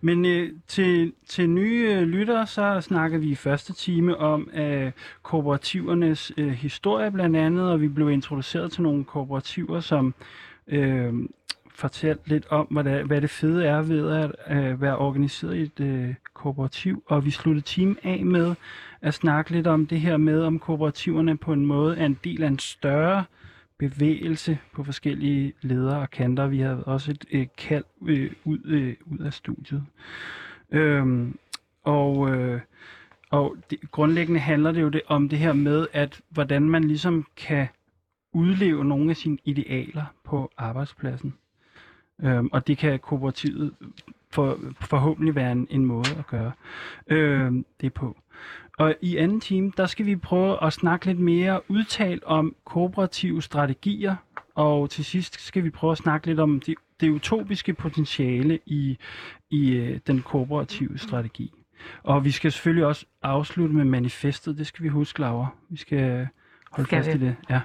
Men øh, til, til nye øh, lyttere, så snakker vi i første time om øh, kooperativernes øh, historie blandt andet, og vi blev introduceret til nogle kooperativer, som øh, fortalte lidt om, hvad det, hvad det fede er ved at øh, være organiseret i et øh, kooperativ, og vi sluttede timen af med at snakke lidt om det her med, om kooperativerne på en måde er en del af en større bevægelse på forskellige ledere og kanter. Vi har også et øh, kald øh, ud, øh, ud af studiet. Øhm, og øh, og det, grundlæggende handler det jo det, om det her med, at hvordan man ligesom kan udleve nogle af sine idealer på arbejdspladsen. Øhm, og det kan kooperativet for, forhåbentlig være en, en måde at gøre øhm, det på. Og i anden time, der skal vi prøve at snakke lidt mere udtalt om kooperative strategier, og til sidst skal vi prøve at snakke lidt om det, det utopiske potentiale i, i øh, den kooperative strategi. Og vi skal selvfølgelig også afslutte med manifestet, det skal vi huske, Laura. Vi skal holde Skal fast vi? i det. Ja.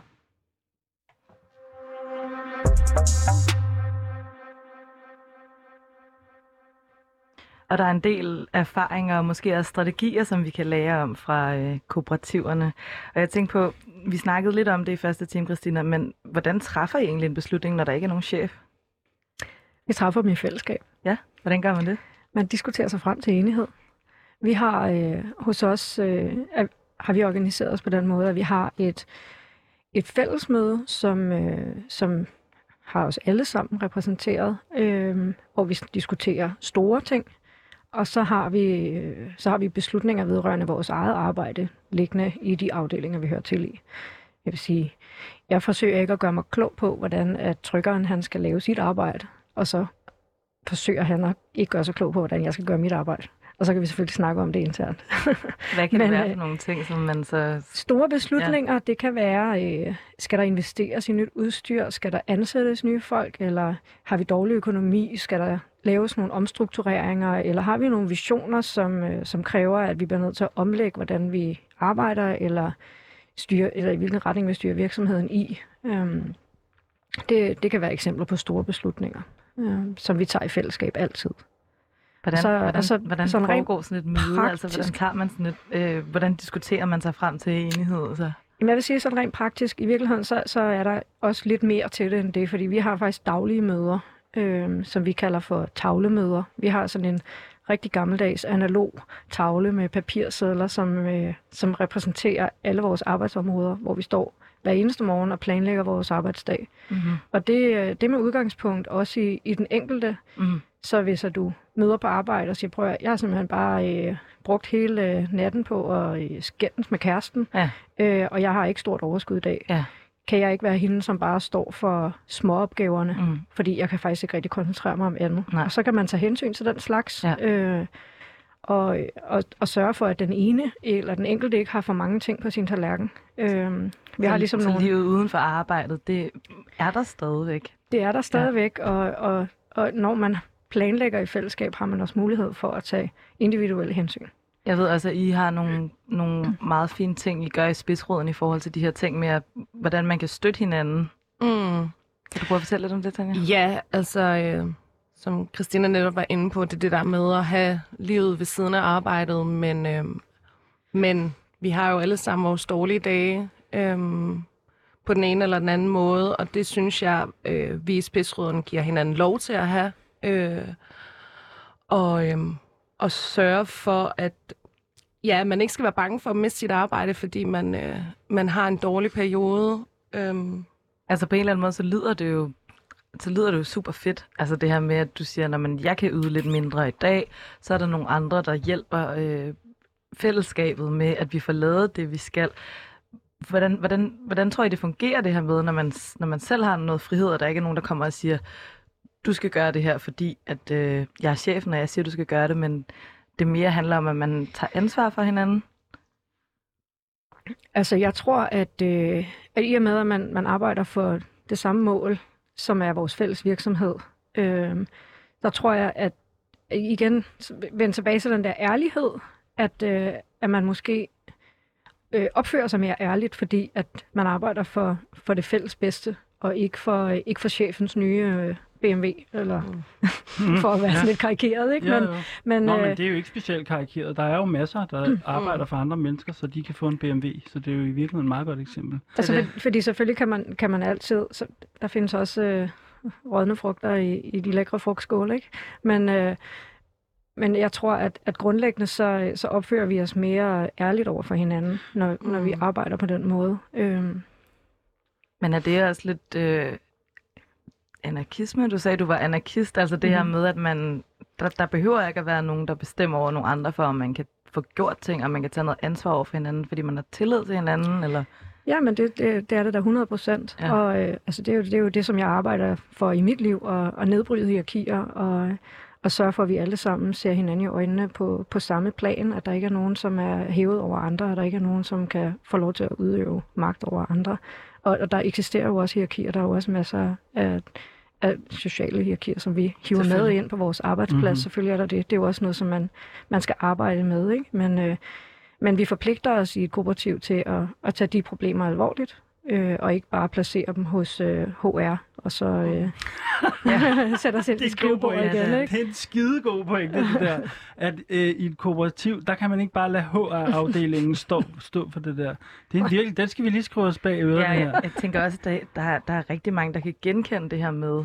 Og der er en del erfaringer og måske også strategier, som vi kan lære om fra øh, kooperativerne. Og jeg tænkte på, vi snakkede lidt om det i første time, Christina, men hvordan træffer I egentlig en beslutning, når der ikke er nogen chef? Vi træffer dem i fællesskab. Ja, hvordan gør man det? Man diskuterer sig frem til enighed. Vi har øh, hos os, øh, er, har vi organiseret os på den måde, at vi har et, et fællesmøde, som, øh, som har os alle sammen repræsenteret, øh, hvor vi diskuterer store ting. Og så har vi, så har vi beslutninger vedrørende vores eget arbejde liggende i de afdelinger, vi hører til i. Jeg vil sige, jeg forsøger ikke at gøre mig klog på, hvordan at trykkeren han skal lave sit arbejde, og så forsøger han at ikke gøre sig klog på, hvordan jeg skal gøre mit arbejde. Og så kan vi selvfølgelig snakke om det internt. Hvad kan Men, det være øh, for nogle ting, som man så... Store beslutninger, ja. det kan være, øh, skal der investeres i nyt udstyr, skal der ansættes nye folk, eller har vi dårlig økonomi, skal der laves nogle omstruktureringer, eller har vi nogle visioner, som, øh, som kræver, at vi bliver nødt til at omlægge, hvordan vi arbejder, eller, styre, eller i hvilken retning vi styrer virksomheden i. Øhm, det, det kan være eksempler på store beslutninger, øh, som vi tager i fællesskab altid. Hvordan, så- hvordan, og så- hvordan sådan foregår sådan et møde? Altså, hvordan tager man sådan et... Øh, hvordan diskuterer man sig frem til enighed? Så? Jamen, jeg vil sige sådan rent praktisk, i virkeligheden, så, så er der også lidt mere til det end det, fordi vi har faktisk daglige møder, øh, som vi kalder for tavlemøder. Vi har sådan en rigtig gammeldags analog tavle med papirsedler, som, øh, som repræsenterer alle vores arbejdsområder, hvor vi står hver eneste morgen og planlægger vores arbejdsdag. Mm-hmm. Og det, øh, det med udgangspunkt også i, i den enkelte, Mm. så hvis at du møder på arbejde og siger, prøv at, jeg har simpelthen bare øh, brugt hele øh, natten på at øh, skændes med kæresten, Ja. øh, og jeg har ikke stort overskud i dag. Ja. Kan jeg ikke være hende, som bare står for småopgaverne, Mm. fordi jeg kan faktisk ikke rigtig koncentrere mig om andet. Nej. Og så kan man tage hensyn til den slags, Ja. øh, og, og, og sørge for, at den ene eller den enkelte ikke har for mange ting på sin tallerken. Øh, vi har så, ligesom så nogle... livet uden for arbejdet, det er der stadigvæk. Det er der stadigvæk, ja. og, og, og når man planlægger i fællesskab, har man også mulighed for at tage individuelle hensyn. Jeg ved altså, I har nogle, nogle meget fine ting, I gør i spidsråden i forhold til de her ting med, at, hvordan man kan støtte hinanden. Mm. Kan du prøve at fortælle lidt om det, Tanja? Ja, altså, øh, som Christina netop var inde på, det er det der med at have livet ved siden af arbejdet, men, øh, men vi har jo alle sammen vores dårlige dage øh, på den ene eller den anden måde, og det synes jeg, øh, vi i spidsråden giver hinanden lov til at have. Øh, og, øh, og sørge for, at ja, man ikke skal være bange for at miste sit arbejde, fordi man, øh, man har en dårlig periode. Øh, Altså på en eller anden måde, så lyder det jo så lyder det jo super fedt. Altså det her med, at du siger, når jeg kan yde lidt mindre i dag, så er der nogle andre, der hjælper øh, fællesskabet med, at vi får lavet det, vi skal. Hvordan, hvordan, hvordan tror I, det fungerer det her med, når man, når man selv har noget frihed, og der ikke er nogen, der kommer og siger, du skal gøre det her, fordi at øh, jeg er chefen, og jeg siger, du skal gøre det, men det mere handler om, at man tager ansvar for hinanden? Altså, jeg tror, at, øh, at i og med, at man, man arbejder for det samme mål, som er vores fælles virksomhed, øh, der tror jeg, at igen vende tilbage til den der ærlighed, at, øh, at man måske øh, opfører sig mere ærligt, fordi at man arbejder for, for det fælles bedste, og ikke for, øh, ikke for chefens nye øh, BMW, eller Mm. for at være Ja. sådan lidt karikeret, ikke? Ja, Men, jo. men, Nå, øh, men det er jo ikke specielt karikeret. Der er jo masser, der arbejder for andre mennesker, så de kan få en BMW. Så det er jo i virkeligheden et meget godt eksempel. Altså, det. for, fordi selvfølgelig kan man, kan man altid... Så, der findes også øh, rådne frugter i, i de lækre frugtskåle, ikke? Men, øh, men jeg tror, at, at grundlæggende så, så opfører vi os mere ærligt over for hinanden, når, mm. når vi Mm. arbejder på den måde. Øhm, Men er det også lidt øh, anarkisme? Du sagde, du var anarkist. Altså det her Mhm. med, at man... Der, der behøver ikke at være nogen, der bestemmer over nogle andre, for at man kan få gjort ting, og man kan tage noget ansvar over for hinanden, fordi man har tillid til hinanden, eller... ja, men det, det, det er det da 100 procent. Ja. Og øh, altså, det, er jo, det er jo det, som jeg arbejder for i mit liv, at, at nedbryde hierarkier og, og sørge for, at vi alle sammen ser hinanden i øjnene på, på samme plan, at der ikke er nogen, som er hævet over andre, at der ikke er nogen, som kan få lov til at udøve magt over andre. Og, og der eksisterer jo også hierarkier, der er jo også masser af, af sociale hierarkier, som vi hiver med ind på vores arbejdsplads. Mhm. Mm-hmm. Selvfølgelig er der det. Det er jo også noget, som man, man skal arbejde med, ikke? Men, øh, men vi forpligter os i et kooperativ til at, at tage de problemer alvorligt, øh, og ikke bare placere dem hos øh, HR, og så øh, ja, sætte os ind Det i er skrivebordet igen. Ikke? Det er en skidegod pointe, det der. At øh, i et kooperativ, der kan man ikke bare lade HR-afdelingen stå, stå for det der. Det er en virkelig, den skal vi lige skrive os bag ørerne Ja, her. jeg, jeg tænker også, at der, der, er- der er rigtig mange, der kan genkende det her med,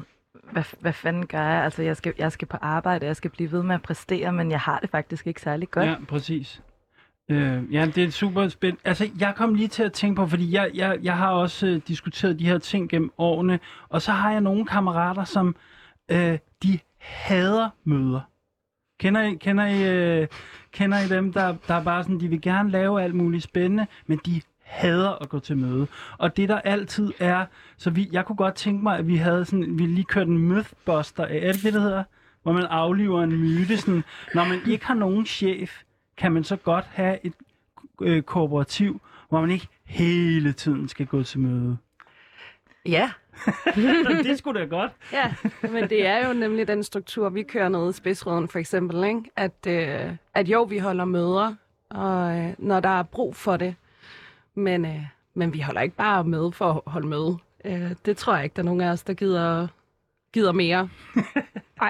hvad, hvad fanden gør jeg? Altså, jeg skal, jeg skal på arbejde, jeg skal blive ved med at præstere, men jeg har det faktisk ikke særlig godt. Ja, præcis. Øh, ja, det er super spændt. Altså, jeg kom lige til at tænke på, fordi jeg, jeg, jeg har også øh, diskuteret de her ting gennem årene, og så har jeg nogle kammerater, som øh, de hader møder. Kender I, kender I, øh, kender I dem, der, der er bare sådan, de vil gerne lave alt muligt spændende, men de hader at gå til møde. Og det der altid er, så vi, jeg kunne godt tænke mig, at vi havde sådan, vi lige kørte en mythbuster af, er det det, det hedder? Hvor man afliver en myte, sådan, når man ikke har nogen chef, kan man så godt have et øh, kooperativ, hvor man ikke hele tiden skal gå til møde. Ja, det skulle da godt. ja, men det er jo nemlig den struktur, vi kører ned i Spidsrøden for eksempel, ikke? At, øh, at jo, vi holder møder, og, øh, når der er brug for det, men, øh, men vi holder ikke bare med for at holde møde. Øh, det tror jeg ikke, der er nogen af os, der gider, gider mere.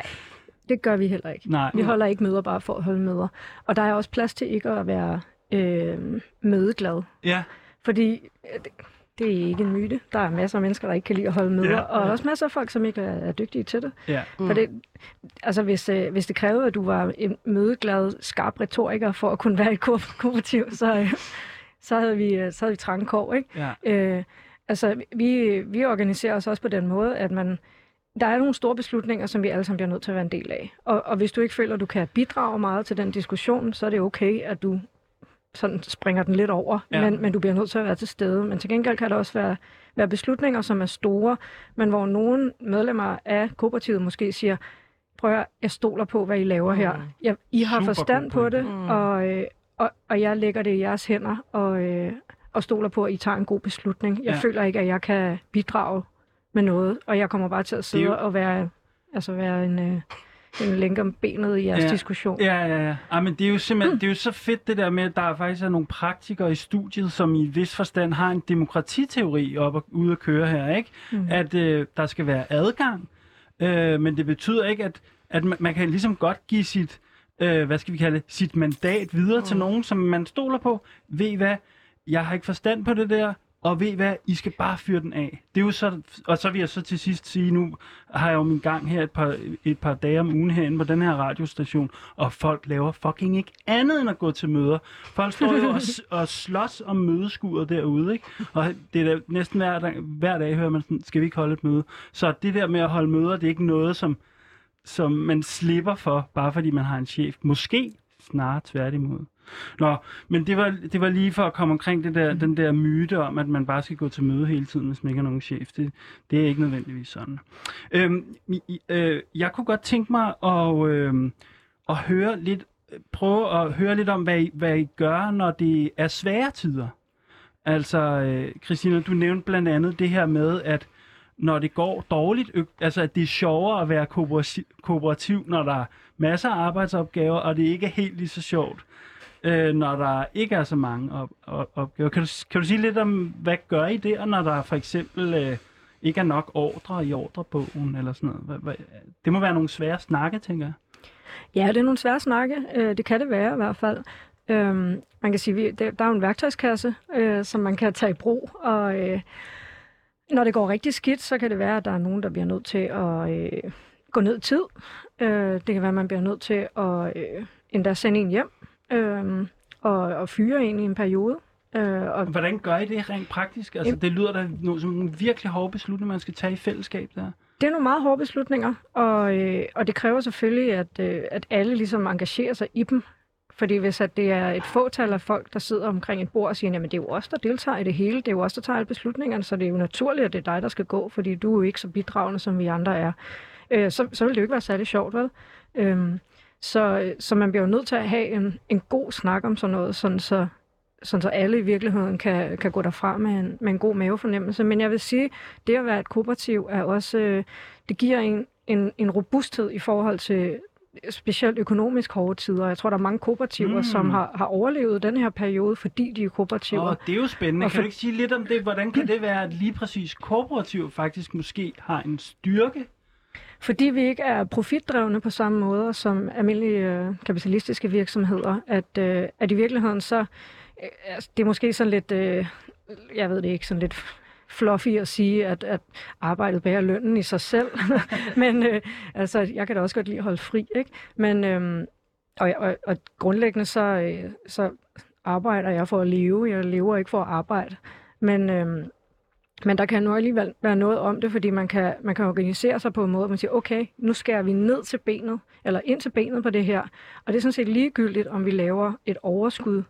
Det gør vi heller ikke. Nej. Vi holder ikke møder bare for at holde møder. Og der er også plads til ikke at være øh, mødeglad. Ja, Fordi det, det er ikke en myte. Der er masser af mennesker, der ikke kan lide at holde møder. Ja, og ja. også masser af folk, som ikke er, er dygtige til det. ja. Mm. For det, altså hvis, øh, hvis det krævede, at du var en mødeglad, skarp retoriker for at kunne være ko- kooperativ, så, øh, så havde vi, øh, så havde vi trange kår, ikke? ja. Øh, altså, vi, vi organiserer os også på den måde, at man, der er nogle store beslutninger, som vi alle sammen bliver nødt til at være en del af. Og, og hvis du ikke føler, at du kan bidrage meget til den diskussion, så er det okay, at du sådan springer den lidt over, Ja. men, men du bliver nødt til at være til stede. Men til gengæld kan der også være, være beslutninger, som er store, men hvor nogle medlemmer af kooperativet måske siger, prøv at, jeg stoler på, hvad I laver her. Mm. Jeg, I har Super forstand på det, Mm. og, øh, og, og jeg lægger det i jeres hænder, og, øh, og stoler på, at I tager en god beslutning. Jeg ja. føler ikke, at jeg kan bidrage med noget, og jeg kommer bare til at sidde jo- og være, altså være en, øh, en lænke om benet i jeres Ja. diskussion. Ja, ja, ja. Ej, men det er jo simpelthen det er jo så fedt det der med, at der faktisk er nogle praktikere i studiet, som i vis forstand har en demokratiteori op og ude at køre her, ikke? Mm. At øh, der skal være adgang, øh, men det betyder ikke, at, at man, man kan ligesom godt give sit, øh, hvad skal vi kalde sit mandat videre mm. til nogen, som man stoler på. Ved I hvad, jeg har ikke forstand på det der, og ved I hvad, I skal bare fyre den af. Det er jo så, og så vil jeg så til sidst sige, nu har jeg jo min gang her et par, et par dage om ugen herinde på den her radiostation, og folk laver fucking ikke andet end at gå til møder. Folk står jo og, og slås om mødeskuret derude, ikke? Og det er da næsten hver dag, hver dag hører man sådan, skal vi ikke holde et møde? Så det der med at holde møder, det er ikke noget, som, som man slipper for, bare fordi man har en chef. Måske snarere tværtimod. Nå, men det var, det var lige for at komme omkring det der, den der myte om, at man bare skal gå til møde hele tiden, hvis man ikke har nogen chef. Det, det er ikke nødvendigvis sådan. Øhm, øh, jeg kunne godt tænke mig at, øh, at høre lidt, prøve at høre lidt om, hvad I, hvad I gør, når det er svære tider. Altså, øh, Christina, du nævnte blandt andet det her med, at når det går dårligt, altså at det er sjovere at være kooperativ, kooperativ, når der er masser af arbejdsopgaver, og det ikke er helt lige så sjovt, øh, når der ikke er så mange op, op, opgaver. Kan du, kan du sige lidt om, hvad gør I der, når der for eksempel øh, ikke er nok ordre i ordrebogen, eller sådan noget. Det må være nogle svære snakke, tænker jeg. Ja, det er nogle svære snakke. Øh, det kan det være i hvert fald. Øhm, man kan sige, vi, der, der er jo en værktøjskasse, øh, som man kan tage i brug, og øh, når det går rigtig skidt, så kan det være, at der er nogen, der bliver nødt til at øh, gå ned i tid. Øh, det kan være, at man bliver nødt til at øh, endda sende en hjem øh, og, og fyre en i en periode. Øh, og Hvordan gør I det rent praktisk? Altså, det lyder da som nogle virkelig hårde beslutninger, man skal tage i fællesskab der. det er nogle meget hårde beslutninger, og, øh, og det kræver selvfølgelig, at, øh, at alle ligesom engagerer sig i dem. Fordi hvis at det er et fåtal af folk, der sidder omkring et bord og siger, jamen det er jo os, der deltager i det hele, det er jo os, der tager alle beslutningerne, så det er jo naturligt, at det er dig, der skal gå, fordi du er jo ikke så bidragende, som vi andre er. Øh, så, så vil det jo ikke være særlig sjovt, vel? Øhm, så, så man bliver jo nødt til at have en, en god snak om sådan noget, sådan så, sådan så alle i virkeligheden kan, kan gå derfra med en, med en god mavefornemmelse. Men jeg vil sige, det at være et kooperativ er også, øh, det giver en, en, en robusthed i forhold til specielt økonomisk hårde tider. Jeg tror, der er mange kooperativer, Mm. som har, har overlevet den her periode, fordi de er kooperativer. Og det er jo spændende. Og Kan for- du ikke sige lidt om det? Hvordan kan det være, at lige præcis kooperativ faktisk måske har en styrke? Fordi vi ikke er profitdrevne på samme måde som almindelige øh, kapitalistiske virksomheder, at, øh, at i virkeligheden så, øh, altså, det er måske sådan lidt, øh, jeg ved det ikke, sådan lidt fluffy at sige, at, at arbejdet bærer lønnen i sig selv. Men øh, altså, jeg kan da også godt lide at holde fri, ikke? Men, øh, og, og, og grundlæggende så, øh, så arbejder jeg for at leve. Jeg lever ikke for at arbejde. Men, øh, men der kan nu alligevel være noget om det, fordi man kan, man kan organisere sig på en måde, hvor man siger, okay, nu skærer vi ned til benet, eller ind til benet på det her. Og det er sådan set ligegyldigt, om vi laver et overskud.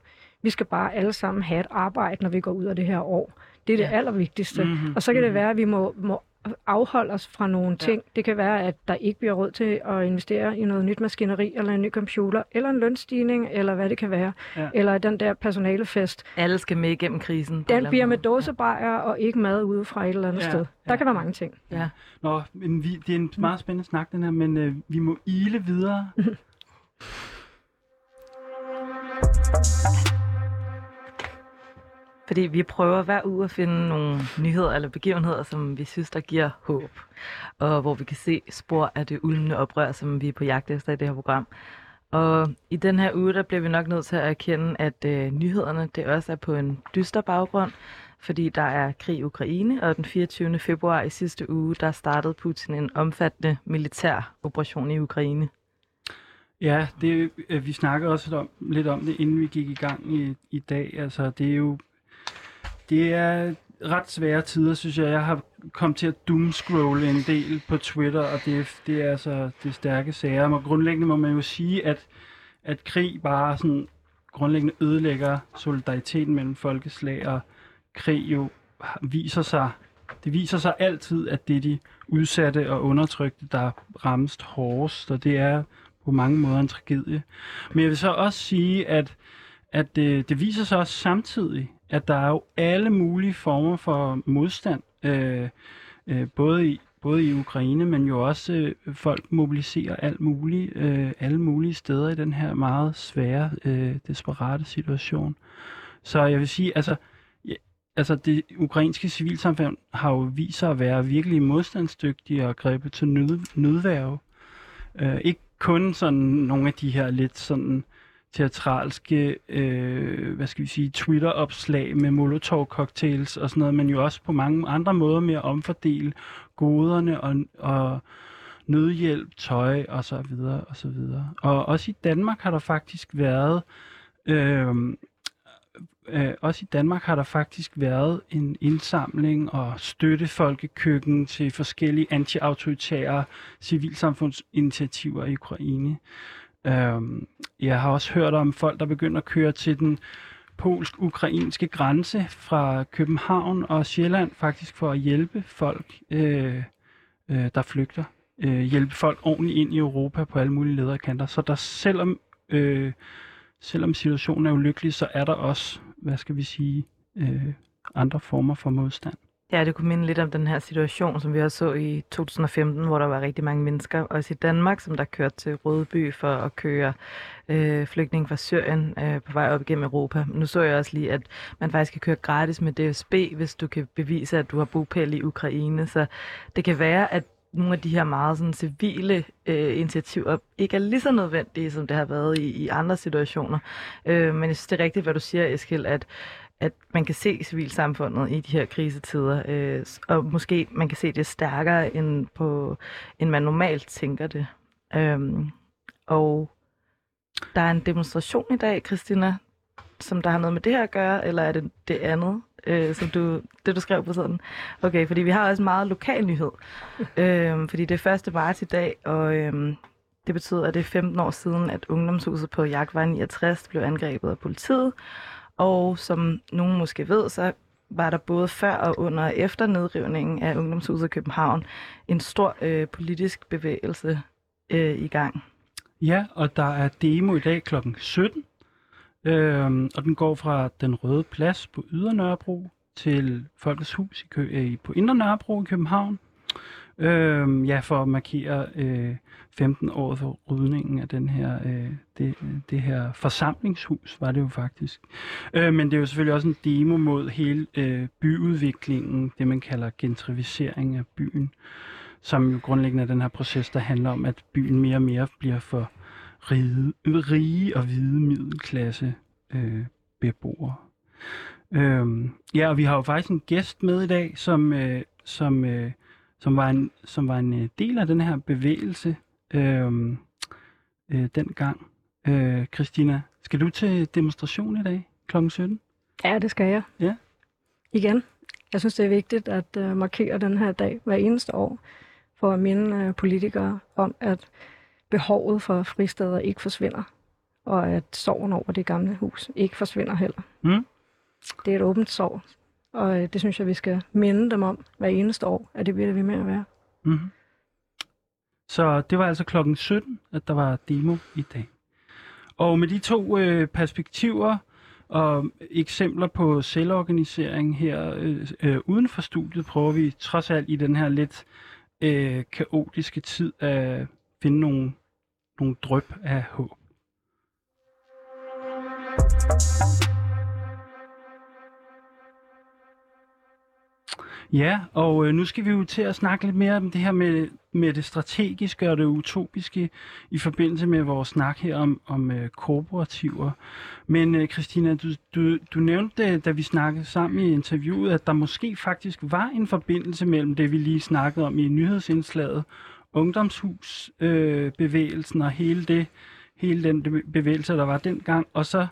Vi skal bare alle sammen have et arbejde, når vi går ud af det her år. Det er det Ja. allervigtigste. Mhm, Og så kan det mhm. være, at vi må, må afholde os fra nogle ting. Det kan være, at der ikke bliver råd til at investere i noget nyt maskineri, eller en ny computer, eller en lønstigning, eller hvad det kan være. Ja. Eller den der personalefest. Alle skal med igennem krisen. Den bliver med dåsebajer og ikke mad ude fra et eller andet Ja, sted. Der ja, kan være ja. mange ting. Ja. Nå, men vi, det er en meget spændende snak, den her, men øh, vi må ile videre. Fordi vi prøver hver uge at finde nogle nyheder eller begivenheder, som vi synes, der giver håb. Og hvor vi kan se spor af det ulmende oprør, som vi er på jagt efter i det her program. Og i den her uge, der bliver vi nok nødt til at erkende, at øh, nyhederne det også er på en dyster baggrund, fordi der er krig i Ukraine, og den 24. februar i sidste uge, der startede Putin en omfattende militær operation i Ukraine. Ja, det, øh, vi snakkede også om, lidt om det, inden vi gik i gang i, i dag. Altså, det er jo det er ret svære tider, synes jeg. Jeg har kommet til at doomscrolle en del på Twitter, og det, det er altså det er stærke sager. Men grundlæggende må man jo sige, at, at krig bare sådan grundlæggende ødelægger solidariteten mellem folkeslag, og krig jo viser sig, det viser sig altid, at det er de udsatte og undertrykte, der rammes hårdest, og det er på mange måder en tragedie. Men jeg vil så også sige, at, at det, det viser sig også samtidig, at der er jo alle mulige former for modstand, øh, øh, både, i, både i Ukraine, men jo også øh, folk mobiliserer alt muligt, øh, alle mulige steder i den her meget svære, øh, desperate situation. Så jeg vil sige, altså, ja, altså det ukrainske civilsamfund har jo vist sig at være virkelig modstandsdygtige og grebet til nød, nødværve. Øh, ikke kun sådan nogle af de her lidt sådan teatralske, øh, hvad skal vi sige, Twitter-opslag med Molotov-cocktails og sådan noget, men jo også på mange andre måder med at omfordele goderne og, og nødhjælp, tøj og så videre og så videre. Og også i Danmark har der faktisk været øh, øh, også i Danmark har der faktisk været en indsamling og støtte folkekøkken til forskellige anti-autoritære civilsamfundsinitiativer i Ukraine. Øhm, jeg har også hørt om folk, der begynder at køre til den polsk-ukrainske grænse fra København og Sjælland, faktisk for at hjælpe folk, øh, øh, der flygter. Øh, hjælpe folk ordentligt ind i Europa på alle mulige ledere kanter. Så der selvom, øh, selvom situationen er ulykkelig, så er der også, hvad skal vi sige, øh, andre former for modstand. Ja, det kunne minde lidt om den her situation, som vi også så i 2015, hvor der var rigtig mange mennesker, også i Danmark, som der kørte til Rødeby for at køre øh, flygtninge fra Syrien øh, på vej op igennem Europa. Nu så jeg også lige, at man faktisk kan køre gratis med DSB, hvis du kan bevise, at du har bopæl i Ukraine. Så det kan være, at nogle af de her meget sådan, civile øh, initiativer ikke er lige så nødvendige, som det har været i, i andre situationer. Øh, men jeg synes, det er rigtigt, hvad du siger, Eskild, at at man kan se civilsamfundet i de her krisetider, øh, og måske man kan se det stærkere, end, på, end man normalt tænker det. Øhm, og der er en demonstration i dag, Christina, som der har noget med det her at gøre, eller er det det andet, øh, som du, det du skrev på sådan? Okay, fordi vi har også meget lokal nyhed, øh, fordi det er første marts i dag, og øh, det betyder, at det er 15 år siden, at ungdomshuset på Jagtvej 69 blev angrebet af politiet, og som nogen måske ved, så var der både før og under og efter nedrivningen af Ungdomshuset i København en stor øh, politisk bevægelse øh, i gang. Ja, og der er demo i dag kl. 17, øh, og den går fra den røde plads på Ydre Nørrebro til Folkets Hus i Kø- øh, på Indre Nørrebro i København øh, ja, for at markere øh, 15 år for rydningen af den her, øh, det, det her forsamlingshus, var det jo faktisk. Øh, men det er jo selvfølgelig også en demo mod hele øh, byudviklingen, det man kalder gentrificering af byen, som jo grundlæggende er den her proces, der handler om, at byen mere og mere bliver for rige, rige og hvide middelklasse øh, beboere. Øhm, ja, og vi har jo faktisk en gæst med i dag, som, øh, som, øh, som var en, som var en øh, del af den her bevægelse øh, øh, dengang. Øh, Christina, skal du til demonstration i dag kl. 17? Ja, det skal jeg. Ja. Igen. Jeg synes, det er vigtigt at uh, markere den her dag hver eneste år, for at minde uh, politikere om, at behovet for fristeder ikke forsvinder, og at sorgen over det gamle hus ikke forsvinder heller. Mm. Det er et åbent sorg, og øh, det synes jeg, vi skal minde dem om hver eneste år, at det bliver vi med at være. Mm-hmm. Så det var altså klokken 17, at der var demo i dag. Og med de to øh, perspektiver og eksempler på selvorganisering her øh, øh, uden for studiet, prøver vi trods alt i den her lidt øh, kaotiske tid at finde nogle, nogle drøb af håb. Ja, og øh, nu skal vi jo til at snakke lidt mere om det her med, med det strategiske og det utopiske i forbindelse med vores snak her om, om øh, korporativer. Men øh, Christina, du, du, du nævnte, da vi snakkede sammen i interviewet, at der måske faktisk var en forbindelse mellem det, vi lige snakkede om i nyhedsindslaget, ungdomshusbevægelsen øh, og hele, det, hele den bevægelse, der var dengang, og så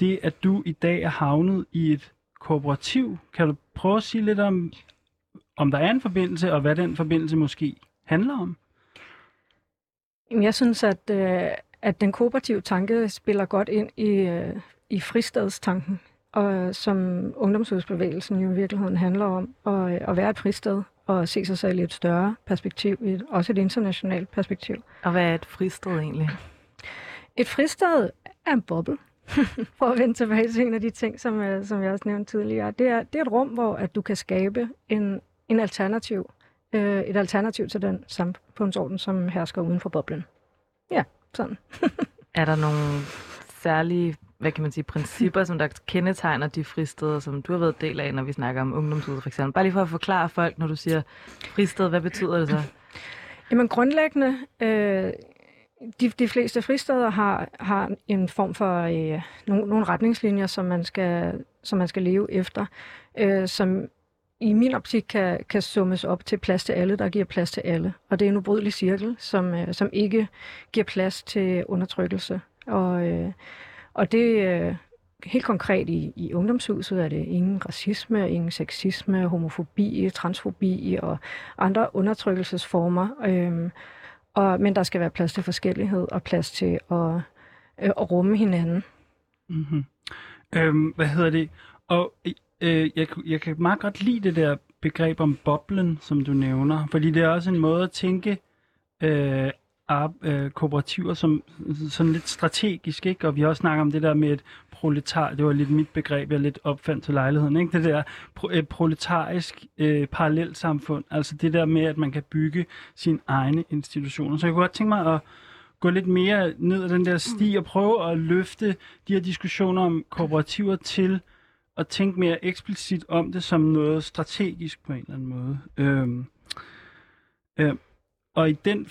det, at du i dag er havnet i et kooperativ. Kan du prøve at sige lidt om, om der er en forbindelse, og hvad den forbindelse måske handler om? Jeg synes, at, øh, at den kooperative tanke spiller godt ind i, øh, i fristadstanken, og som ungdomshusbevægelsen jo i virkeligheden handler om, at, at være et fristed og se sig selv i et større perspektiv, et, også et internationalt perspektiv. Og hvad er et fristed egentlig? Et fristed er en boble. for at vende tilbage til en af de ting, som, uh, som jeg også nævnte tidligere. Det er, det er et rum, hvor at du kan skabe en, en alternativ, uh, et alternativ til den samfundsorden, som hersker uden for boblen. Ja, sådan. er der nogle særlige hvad kan man sige, principper, som der kendetegner de fristeder, som du har været del af, når vi snakker om ungdomshuset for eksempel? Bare lige for at forklare folk, når du siger fristed, hvad betyder det så? Jamen grundlæggende, øh, de, de fleste fristeder har, har en form for øh, nogle, nogle retningslinjer, som man skal, som man skal leve efter, øh, som i min optik kan, kan summes op til plads til alle, der giver plads til alle. Og det er en ubrydelig cirkel, som, øh, som ikke giver plads til undertrykkelse. Og, øh, og det øh, helt konkret i, i ungdomshuset er det ingen racisme, ingen sexisme, homofobi, transfobi og andre undertrykkelsesformer. Øh, og, men der skal være plads til forskellighed og plads til at, øh, at rumme hinanden. Mm-hmm. Øhm, hvad hedder det? Og øh, jeg, jeg kan meget godt lide det der begreb om boblen, som du nævner, fordi det er også en måde at tænke øh, ar- øh, kooperativer som sådan lidt strategisk, ikke? Og vi har også snakket om det der med et proletar, det var lidt mit begreb, jeg lidt opfandt til lejligheden, ikke? Det der pro- øh, proletarisk øh, parallelsamfund, altså det der med, at man kan bygge sine egne institutioner. Så jeg kunne godt tænke mig at gå lidt mere ned ad den der sti og prøve at løfte de her diskussioner om kooperativer til at tænke mere eksplicit om det som noget strategisk på en eller anden måde. Øhm, øh, og i den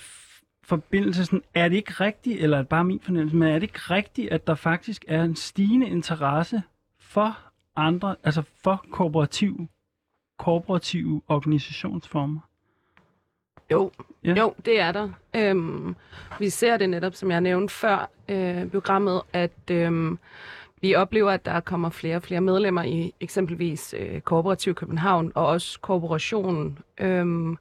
forbindelse, sådan, er det ikke rigtigt, eller er det bare min fornemmelse, men er det ikke rigtigt, at der faktisk er en stigende interesse for andre, altså for kooperative, kooperative organisationsformer? Jo, Ja. jo, det er der. Øhm, vi ser det netop, som jeg nævnte før øh, programmet, at øhm, vi oplever, at der kommer flere og flere medlemmer i eksempelvis øh, Kooperativ København og også Kooperationen. Øhm,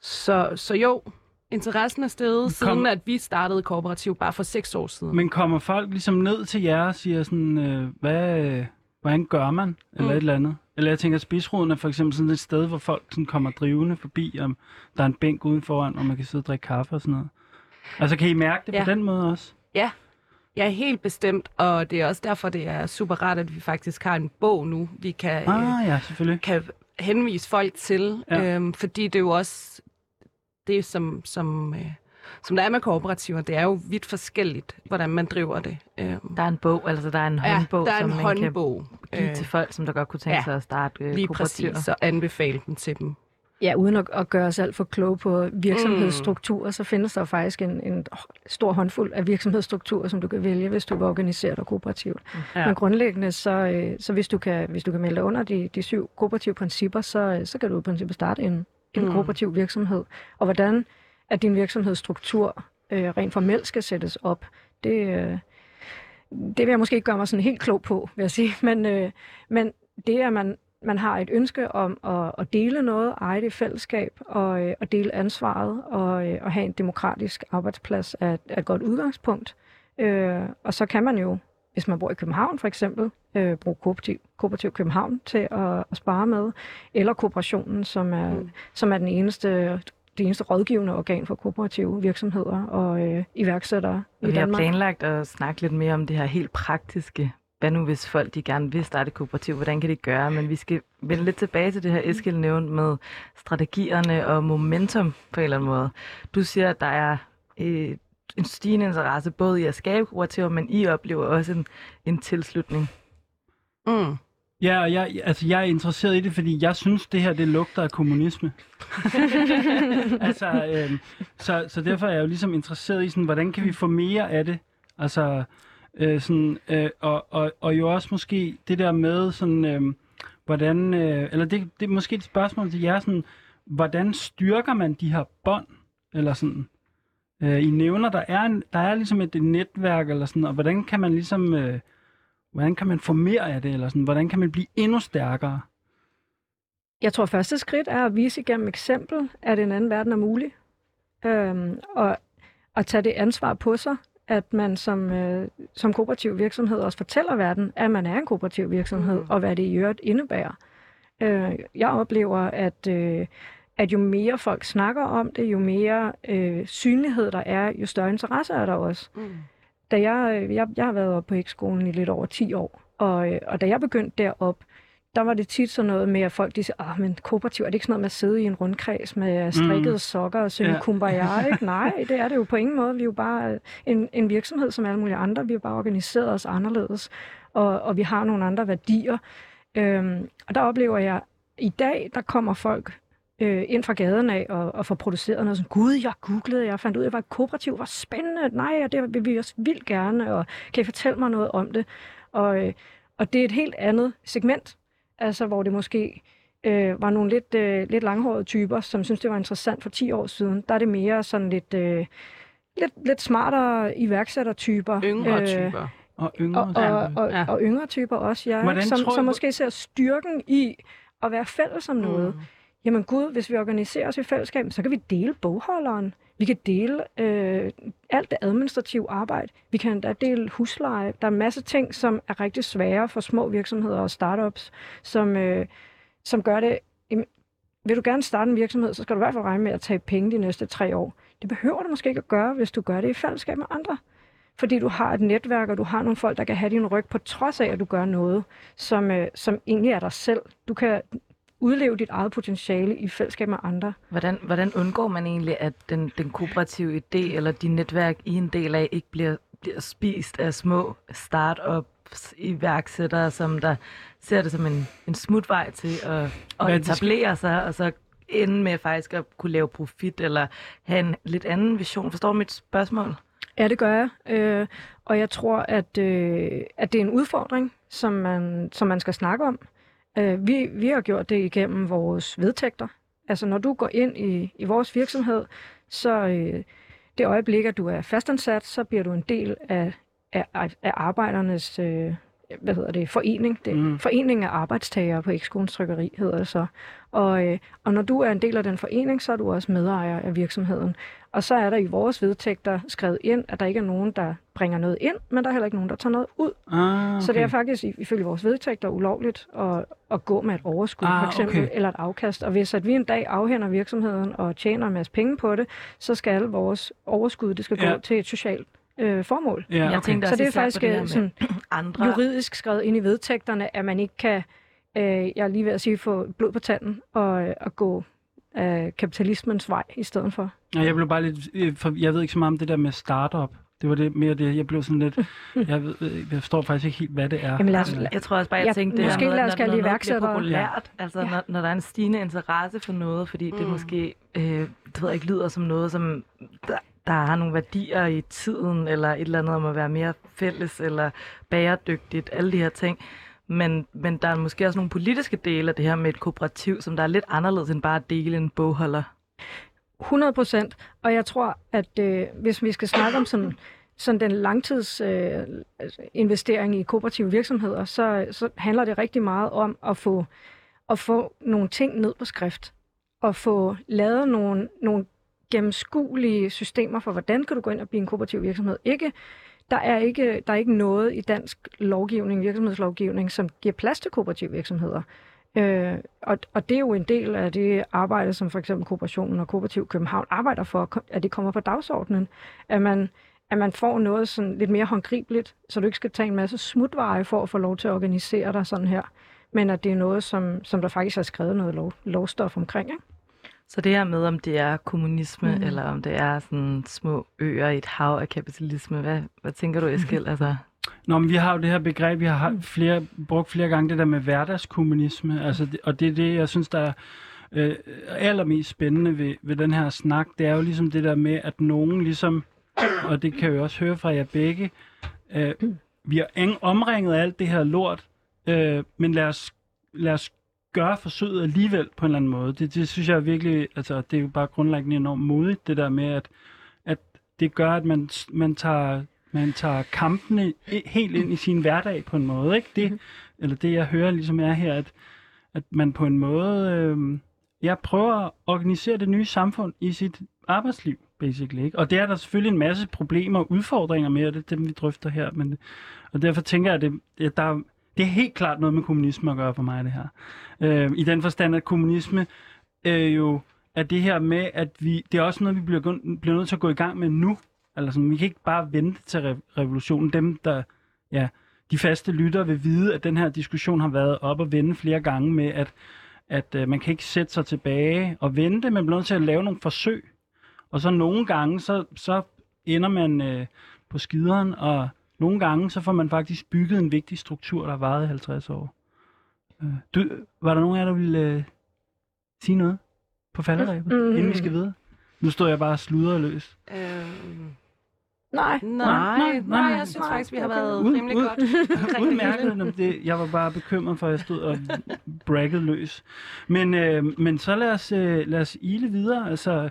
så, så jo, interessen er steget, Kom- siden at vi startede Kooperativ bare for seks år siden. Men kommer folk ligesom ned til jer og siger sådan, øh, hvad, hvordan gør man, eller Mm. et eller andet? Eller jeg tænker, at spidsroden er for eksempel sådan et sted, hvor folk sådan kommer drivende forbi, om der er en bænk uden foran, hvor man kan sidde og drikke kaffe og sådan noget. Altså kan I mærke det Ja. på den måde også? Ja, ja, helt bestemt, og det er også derfor, det er super rart, at vi faktisk har en bog nu, vi kan, øh, Ah ja, selvfølgelig. kan henvise folk til, ja. øhm, fordi det er jo også det, som, som, øh, som der er med kooperativer, det er jo vidt forskelligt, hvordan man driver det. Øhm, Der er en bog, altså der er en ja, håndbog, der er som en man håndbog, kan give til folk, som der godt kunne tænke ja, sig at starte øh, lige kooperativer. præcis, og anbefale den til dem. Ja, uden at, at gøre os alt for kloge på virksomhedsstrukturer, mm. så findes der faktisk en, en stor håndfuld af virksomhedsstrukturer, som du kan vælge, hvis du vil organisere dig kooperativt. Ja. Ja. Men grundlæggende, så, øh, så hvis, du kan, hvis du kan melde under de, de syv kooperative principper, så, øh, så kan du i princippet starte en, en mm. Kooperativ virksomhed. Og hvordan at din virksomhedsstruktur øh, rent formelt skal sættes op, det, øh, det vil jeg måske ikke gøre mig sådan helt klog på, vil jeg sige. Men, øh, men det, at man, man har et ønske om at, at dele noget, eje det i fællesskab, og, øh, og dele ansvaret, og, øh, og have en demokratisk arbejdsplads, er, er et godt udgangspunkt. Øh, og så kan man jo, hvis man bor i København for eksempel, øh, bruge kooperativ, kooperativ København til at, at spare med, eller kooperationen, som er, mm. Som er den eneste det eneste rådgivende organ for kooperative virksomheder og øh, iværksættere i Og vi har Danmark. planlagt at snakke lidt mere om det her helt praktiske. Hvad nu, hvis folk de gerne vil starte et kooperativ? Hvordan kan de gøre? Men vi skal vende lidt tilbage til det her, Eskild nævnte med strategierne og momentum på en eller anden måde. Du siger, at der er øh, en stigende interesse både i at skabe kooperativer, men I oplever også en, en tilslutning. Mm. Ja, og jeg, altså, jeg er interesseret i det, fordi jeg synes, det her det lugter af kommunisme. altså, øhm, så, så derfor er jeg jo ligesom interesseret i, sådan, hvordan kan vi få mere af det? Altså, øh, sådan, øh, og, og, og jo også måske det der med, sådan, øh, hvordan, øh, eller det, det er måske et spørgsmål til jer, sådan, hvordan styrker man de her bånd? Eller sådan, øh, I nævner, der er, en, der er ligesom et, netværk, eller sådan, og hvordan kan man ligesom... Øh, Hvordan kan man få mere af det, eller sådan, hvordan kan man blive endnu stærkere? Jeg tror, første skridt er at vise igennem eksempel, at en anden verden er mulig. Øhm, og at tage det ansvar på sig, at man som, øh, som kooperativ virksomhed også fortæller verden, at man er en kooperativ virksomhed. Mm. og hvad det i øvrigt indebærer. Øh, jeg oplever, at, øh, at jo mere folk snakker om det, jo mere øh, synlighed der er, jo større interesse er der også. Mm. Da jeg, øh, jeg, jeg har været oppe på ekskolen i lidt over 10 år, og, øh, og da jeg begyndte derop, der var det tit sådan noget med, at folk de siger, ah, men kooperativ, er det ikke sådan noget med at sidde i en rundkreds med strikkede mm. sokker og synge Ja. ja. kumbaya, ikke? Nej, det er det jo på ingen måde. Vi er jo bare øh, en, en virksomhed som alle mulige andre. Vi har bare organiseret os anderledes, og, og vi har nogle andre værdier. Øhm, og der oplever jeg, i dag, der kommer folk øh, ind fra gaden af og, og får produceret noget sådan, gud, jeg googlede, jeg fandt ud af, at jeg var et kooperativ, hvor spændende, nej, og det vil vi også vildt gerne, og kan I fortælle mig noget om det? Og, øh, og det er et helt andet segment, altså hvor det måske øh, var nogle lidt, øh, lidt langhårede typer, som synes det var interessant for 10 år siden. Der er det mere sådan lidt, øh, lidt, lidt smartere iværksættertyper. Yngre typer. Og yngre. Og, og, og, Ja. og yngre typer også, ja, Hvordan som, tror som måske ser styrken i at være fælles om noget. Mm. Jamen gud, hvis vi organiserer os i fællesskab, så kan vi dele bogholderen. Vi kan dele øh, alt det administrative arbejde. Vi kan endda dele husleje. Der er en masse ting, som er rigtig svære for små virksomheder og startups, som, øh, som gør det... Jamen, vil du gerne starte en virksomhed, så skal du i hvert fald regne med at tage penge de næste tre år. Det behøver du måske ikke at gøre, hvis du gør det i fællesskab med andre. Fordi du har et netværk, og du har nogle folk, der kan have din ryg, på trods af, at du gør noget, som, øh, som egentlig er dig selv. Du kan udleve dit eget potentiale i fællesskab med andre. Hvordan, hvordan undgår man egentlig, at den, den kooperative idé eller de netværk, I en del af, ikke bliver, bliver spist af små start-ups iværksættere, som der ser det som en, en smutvej til at, at er etablere sig, og så ende med faktisk at kunne lave profit, eller have en lidt anden vision. Forstår du mit spørgsmål? Ja, det gør jeg. Øh, og jeg tror, at, øh, at det er en udfordring, som man, som man skal snakke om. Øh, vi, vi har gjort det igennem vores vedtægter. Altså, når du går ind i, i vores virksomhed, så øh, det øjeblik, at du er fastansat, så bliver du en del af, af, af arbejdernes øh, hvad hedder det, forening. Det Mm. Foreningen af arbejdstagere på Ekskoens Trykkeri, hedder det så. Og, øh, og når du er en del af den forening, så er du også medejer af virksomheden. Og så er der i vores vedtægter skrevet ind, at der ikke er nogen, der bringer noget ind, men der er heller ikke nogen, der tager noget ud. Ah, okay. Så det er faktisk ifølge vores vedtægter ulovligt at, at gå med et overskud, Ah, for eksempel, okay. eller et afkast. Og hvis at vi en dag afhænder virksomheden og tjener en masse penge på det, så skal alle vores overskud, det skal Ja. gå til et socialt øh, formål. Ja, Jeg okay. tænkte Så også det er faktisk det øh, sådan andre... juridisk skrevet ind i vedtægterne, at man ikke kan, øh, jeg er lige ved at sige, få blod på tanden og, øh, og gå øh, kapitalismens vej i stedet for. Ja, jeg blev bare lidt, øh, for jeg ved ikke så meget om det der med startup. Det var det mere det, jeg blev sådan lidt, jeg, ved, jeg forstår faktisk ikke helt, hvad det er. Jamen lad os, Jeg tror også bare, jeg Ja, tænkte, det måske her med, lad os når, kalde når det noget iværksættere. populært, altså Ja. når, når der er en stigende interesse for noget, fordi det Mm. måske øh, det ved jeg ikke lyder som noget, som der, der har nogle værdier i tiden, eller et eller andet om at være mere fælles, eller bæredygtigt, alle de her ting. Men, men der er måske også nogle politiske dele af det her med et kooperativ, som der er lidt anderledes end bare at dele en bogholder. 100 procent. Og jeg tror, at øh, hvis vi skal snakke om sådan, sådan den langtidsinvestering øh, altså investering i kooperative virksomheder, så, så handler det rigtig meget om at få, at få nogle ting ned på skrift. Og få lavet nogle, nogle gennemskuelige systemer for, hvordan kan du gå ind og blive en kooperativ virksomhed. Ikke, der, er ikke, der er ikke noget i dansk lovgivning, virksomhedslovgivning, som giver plads til kooperative virksomheder. Øh, og, og det er jo en del af det arbejde, som for eksempel Kooperationen og Kooperativ København arbejder for, at det kommer på dagsordenen. At man, at man får noget sådan lidt mere håndgribeligt, så du ikke skal tage en masse smutveje for at få lov til at organisere dig sådan her. Men at det er noget, som, som der faktisk er skrevet noget lov, lovstof omkring. Ikke? Så det her med, om det er kommunisme, Mm. mm. eller om det er sådan små øer i et hav af kapitalisme, hvad, hvad tænker du, Eskild? Altså, Nå, men vi har jo det her begreb, vi har flere, brugt flere gange, det der med hverdagskommunisme, altså, det, og det er det, jeg synes, der er øh, allermest spændende ved, ved den her snak, det er jo ligesom det der med, at nogen ligesom, og det kan jeg jo også høre fra jer begge, øh, vi har omringet af alt det her lort, øh, men lad os, lad os gøre forsøget alligevel på en eller anden måde. Det, det synes jeg er virkelig, altså det er jo bare grundlæggende enormt modigt, det der med, at, at det gør, at man, man tager man tager kampene helt ind i sin hverdag på en måde. Ikke? Det, eller det, jeg hører ligesom er her, at, at man på en måde øh, jeg prøver at organisere det nye samfund i sit arbejdsliv, basically. Ikke? Og det er der selvfølgelig en masse problemer og udfordringer med, og det er dem, vi drøfter her. Men, og derfor tænker jeg, at det, at der, er- det er helt klart noget med kommunisme at gøre for mig, det her. Øh, I den forstand, at kommunisme øh, jo er det her med, at vi, det er også noget, vi bliver, bliver nødt til at gå i gang med nu. Eller sådan, vi kan ikke bare vente til re- revolutionen. Dem, der, ja, de faste lyttere vil vide, at den her diskussion har været op og vende flere gange med, at, at øh, man kan ikke sætte sig tilbage og vente, men bliver nødt til at lave nogle forsøg. Og så nogle gange, så, så ender man øh, på skideren, og nogle gange, så får man faktisk bygget en vigtig struktur, der har varet i 50 år. Øh, du, var der nogen af jer, der ville øh, sige noget på falderæbet, Mm, mm, mm, inden vi skal videre? Nu står jeg bare og sludrer løs. Øhm, Nej. nej, nej, nej, nej, nej, jeg synes nej, faktisk, vi har okay. været Ud- rimelig ud- godt Udmærket. Det, jeg var bare bekymret for, at jeg stod og braggede løs. Men, øh, men så lad os, øh, lad os ile videre. Altså,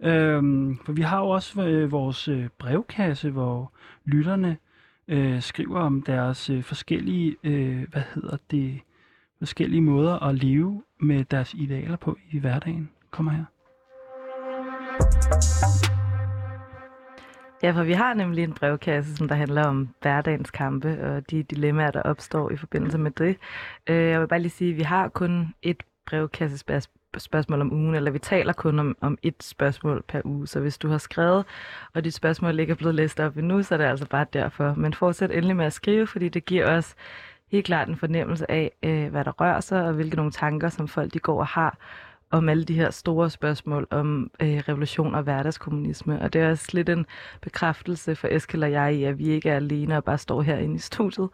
øh, for vi har jo også øh, vores øh, brevkasse, hvor lytterne øh, skriver om deres øh, forskellige, øh, hvad hedder det, forskellige måder at leve med deres idealer på i hverdagen. Kommer her. Ja, for vi har nemlig en brevkasse, som der handler om hverdagens kampe og de dilemmaer, der opstår i forbindelse med det. Øh, jeg vil bare lige sige, at vi har kun et brevkassespørgsmål spørgsmål om ugen, eller vi taler kun om, om et spørgsmål per uge. Så hvis du har skrevet, og dit spørgsmål ikke er blevet læst op endnu, så er det altså bare derfor. Men fortsæt endelig med at skrive, fordi det giver os helt klart en fornemmelse af, øh, hvad der rører sig, og hvilke nogle tanker, som folk de går og har om alle de her store spørgsmål om øh, revolution og hverdagskommunisme. Og det er også lidt en bekræftelse for Eskild og jeg i, at vi ikke er alene og bare står herinde i studiet.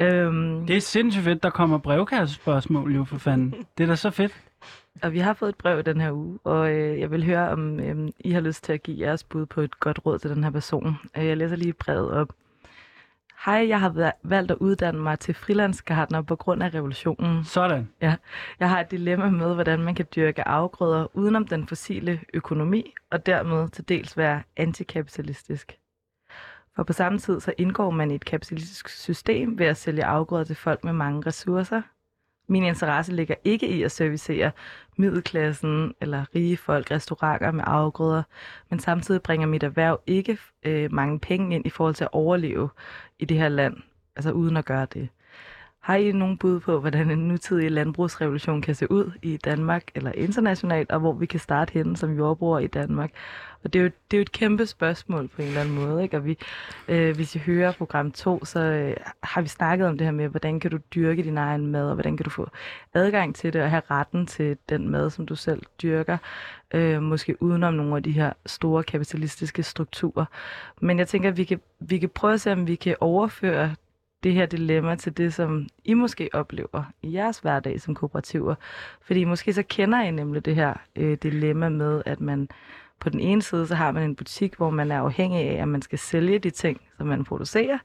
Øhm, Det er sindssygt fedt, der kommer brevkassespørgsmål jo for fanden. Det er da så fedt og vi har fået et brev den her uge, og øh, jeg vil høre, om øh, I har lyst til at give jeres bud på et godt råd til den her person. Øh, jeg læser lige brevet op. Hej, jeg har valgt at uddanne mig til frilandsgartner på grund af revolutionen. Sådan. Jeg har et dilemma med, hvordan man kan dyrke afgrøder udenom den fossile økonomi, og dermed til dels være antikapitalistisk. For på samme tid så indgår man i et kapitalistisk system ved at sælge afgrøder til folk med mange ressourcer. Min interesse ligger ikke i at servicere middelklassen eller rige folk restauranter med afgrøder, men samtidig bringer mit erhverv ikke øh, mange penge ind i forhold til at overleve i det her land, altså uden at gøre det. Har I nogen bud på, hvordan en nutidig landbrugsrevolution kan se ud i Danmark eller internationalt, og hvor vi kan starte henne som jordbrugere i Danmark? Og det er jo, det er jo et kæmpe spørgsmål på en eller anden måde. Ikke? Og vi, øh, hvis I hører program 2, så øh, har vi snakket om det her med, hvordan kan du dyrke din egen mad, og hvordan kan du få adgang til det, og have retten til den mad, som du selv dyrker, øh, måske udenom nogle af de her store kapitalistiske strukturer. Men jeg tænker, at vi kan, vi kan prøve at se, om vi kan overføre det her dilemma til det, som I måske oplever i jeres hverdag som kooperativer. Fordi måske så kender I nemlig det her øh, dilemma med, at man på den ene side, så har man en butik, hvor man er afhængig af, at man skal sælge de ting, som man producerer.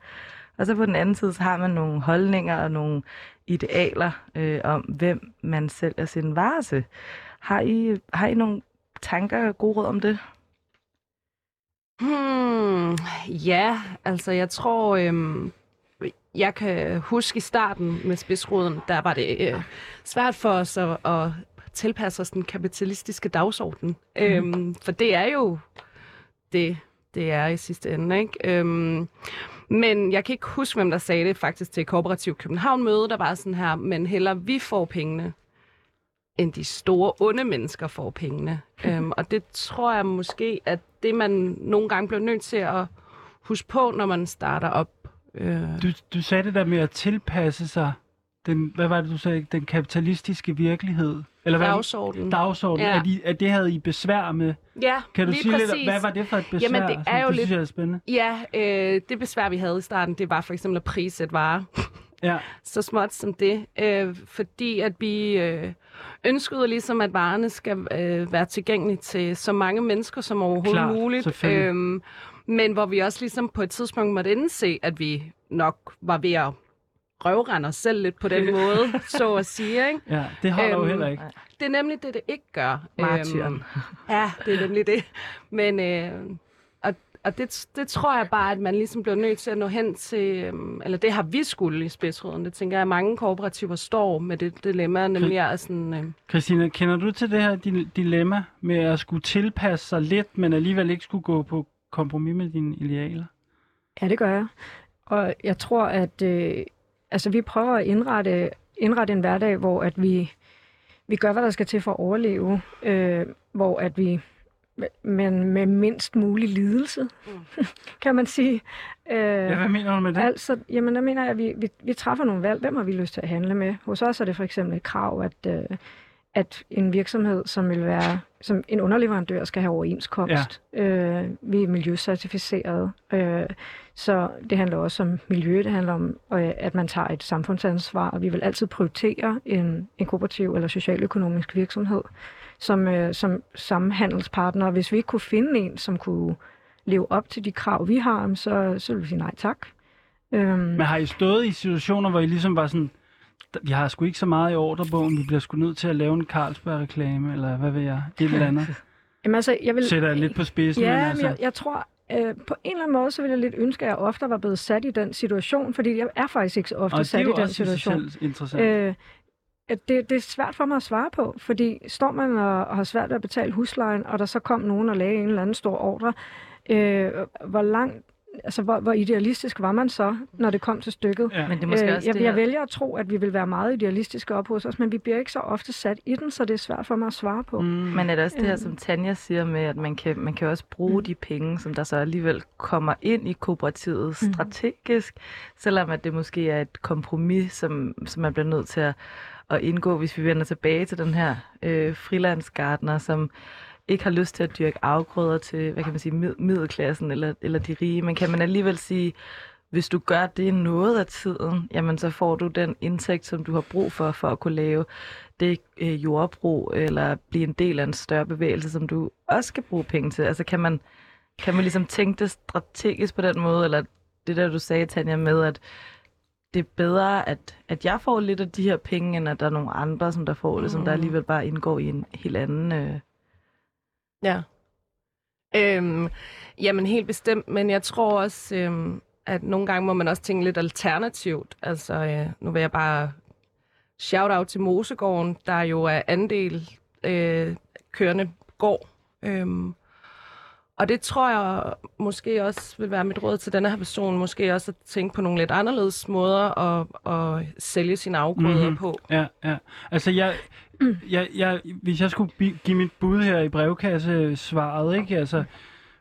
Og så på den anden side, så har man nogle holdninger og nogle idealer øh, om, hvem man sælger sin vare til. Har I, har I nogle tanker og gode råd om det? Hmm, ja, altså jeg tror, øhm, jeg kan huske i starten med spidsroden, der var det øh, svært for os at, at tilpasse os den kapitalistiske dagsorden. Mm. Øhm, for det er jo det, det er i sidste ende. Ikke? Øhm, men jeg kan ikke huske, hvem der sagde det faktisk til Kooperativ København møde, der var sådan her, men heller vi får pengene, end de store onde mennesker får pengene. øhm, og det tror jeg måske, at det man nogle gange bliver nødt til at huske på, når man starter op. Øh, Du, du sagde det der med at tilpasse sig den, hvad var det, du sagde, den kapitalistiske virkelighed? Eller hvad? dagsordenen. Dagsorden. Ja. At, I, at det havde I besvær med. Ja, Kan du sige præcis. lidt, hvad var det for et besvær? Jamen, det er Sådan, jo det lidt- synes jeg er spændende. Ja, øh, det besvær, vi havde i starten, det var for eksempel at prissætte varer. Ja. så småt som det, øh, fordi at vi øh, ønskede ligesom, at varerne skal øh, være tilgængelige til så mange mennesker som overhovedet Klart, muligt. selvfølgelig. Men hvor vi også ligesom på et tidspunkt måtte indse, at vi nok var ved at røvrende os selv lidt på den måde, så at sige. Ikke? ja, det holder jo Øhm, heller ikke. Det er nemlig det, det ikke gør. Martyren. Øhm, ja, det er nemlig det. Men, øh, og, og det, det tror jeg bare, at man ligesom bliver nødt til at nå hen til, øhm, eller det har vi skulle i spidsråden. Det tænker jeg, at mange kooperativer står med det dilemma, nemlig er sådan, øh, Christina, kender du til det her dil- dilemma med at skulle tilpasse sig lidt, men alligevel ikke skulle gå på kompromis med dine idealer? Ja, det gør jeg. Og jeg tror, at øh, altså, vi prøver at indrette, indrette en hverdag, hvor at vi, vi gør, hvad der skal til for at overleve, øh, hvor at vi men med mindst mulig lidelse, mm. kan man sige. Øh, Ja, hvad mener du med det? Altså, jamen, der mener jeg, at vi, vi, vi træffer nogle valg. Hvem har vi lyst til at handle med? Hos os er det for eksempel et krav, at, øh, at en virksomhed, som vil være, som en underleverandør, skal have overenskomst. Ja. Øh, vi er miljøcertificeret. Øh, så det handler også om miljø. Det handler om, øh, at man tager et samfundsansvar. Og vi vil altid prioritere en, en kooperativ eller socialøkonomisk virksomhed som, øh, som samhandelspartner. Hvis vi ikke kunne finde en, som kunne leve op til de krav, vi har, så, så vil vi sige nej tak. Øhm, Men har I stået i situationer, hvor I ligesom var sådan, vi har sgu ikke så meget i ordrebogen, vi bliver sgu nødt til at lave en Carlsberg-reklame, eller hvad ved jeg, et eller andet. jamen altså, jeg vil, Sætter jeg lidt på spidsen, ja, men altså, jeg, jeg tror, øh, på en eller anden måde, så vil jeg lidt ønske, at jeg ofte var blevet sat i den situation, fordi jeg er faktisk ikke så ofte og det er sat i den situation. selv interessant. Øh, at det, det er svært for mig at svare på, fordi står man og, og har svært ved at betale huslejen, og der så kom nogen og lagde en eller anden stor ordre, øh, hvor lang altså, hvor, hvor idealistisk var man så, når det kom til stykket? Ja. Men det er måske Øh, også jeg, det jeg her- vælger at tro, at vi vil være meget idealistiske op hos os, men vi bliver ikke så ofte sat i den, så det er svært for mig at svare på. Mm. Men er det også det her, Øhm. som Tanja siger med, at man kan, man kan også bruge Mm. de penge, som der så alligevel kommer ind i kooperativet Mhm. strategisk, selvom at det måske er et kompromis, som, som man bliver nødt til at, at indgå, hvis vi vender tilbage til den her øh, frilandsgardner, som ikke har lyst til at dyrke afgrøder til, hvad kan man sige, mid- middelklassen eller, eller de rige, men kan man alligevel sige, hvis du gør det noget af tiden, jamen så får du den indtægt, som du har brug for, for at kunne lave det øh, jordbrug, eller blive en del af en større bevægelse, som du også skal bruge penge til. Altså kan man, kan man ligesom tænke det strategisk på den måde, eller det der, du sagde, Tanja, med, at det er bedre, at, at jeg får lidt af de her penge, end at der er nogle andre, som der får det, som der Mm. alligevel bare indgår i en helt anden... Øh... Ja. Øhm, jamen helt bestemt, men jeg tror også, øhm, at nogle gange må man også tænke lidt alternativt. Altså, øh, nu vil jeg bare shout out til Mosegården, der jo er andel øh, kørende gård. Øhm, og det tror jeg måske også vil være mit råd til denne her person, måske også at tænke på nogle lidt anderledes måder at, at sælge sine afgrøder Mhm. mm-hmm. på. Ja, ja. Altså, jeg, jeg, jeg, hvis jeg skulle give mit bud her i brevkasse-svaret, ikke? Altså,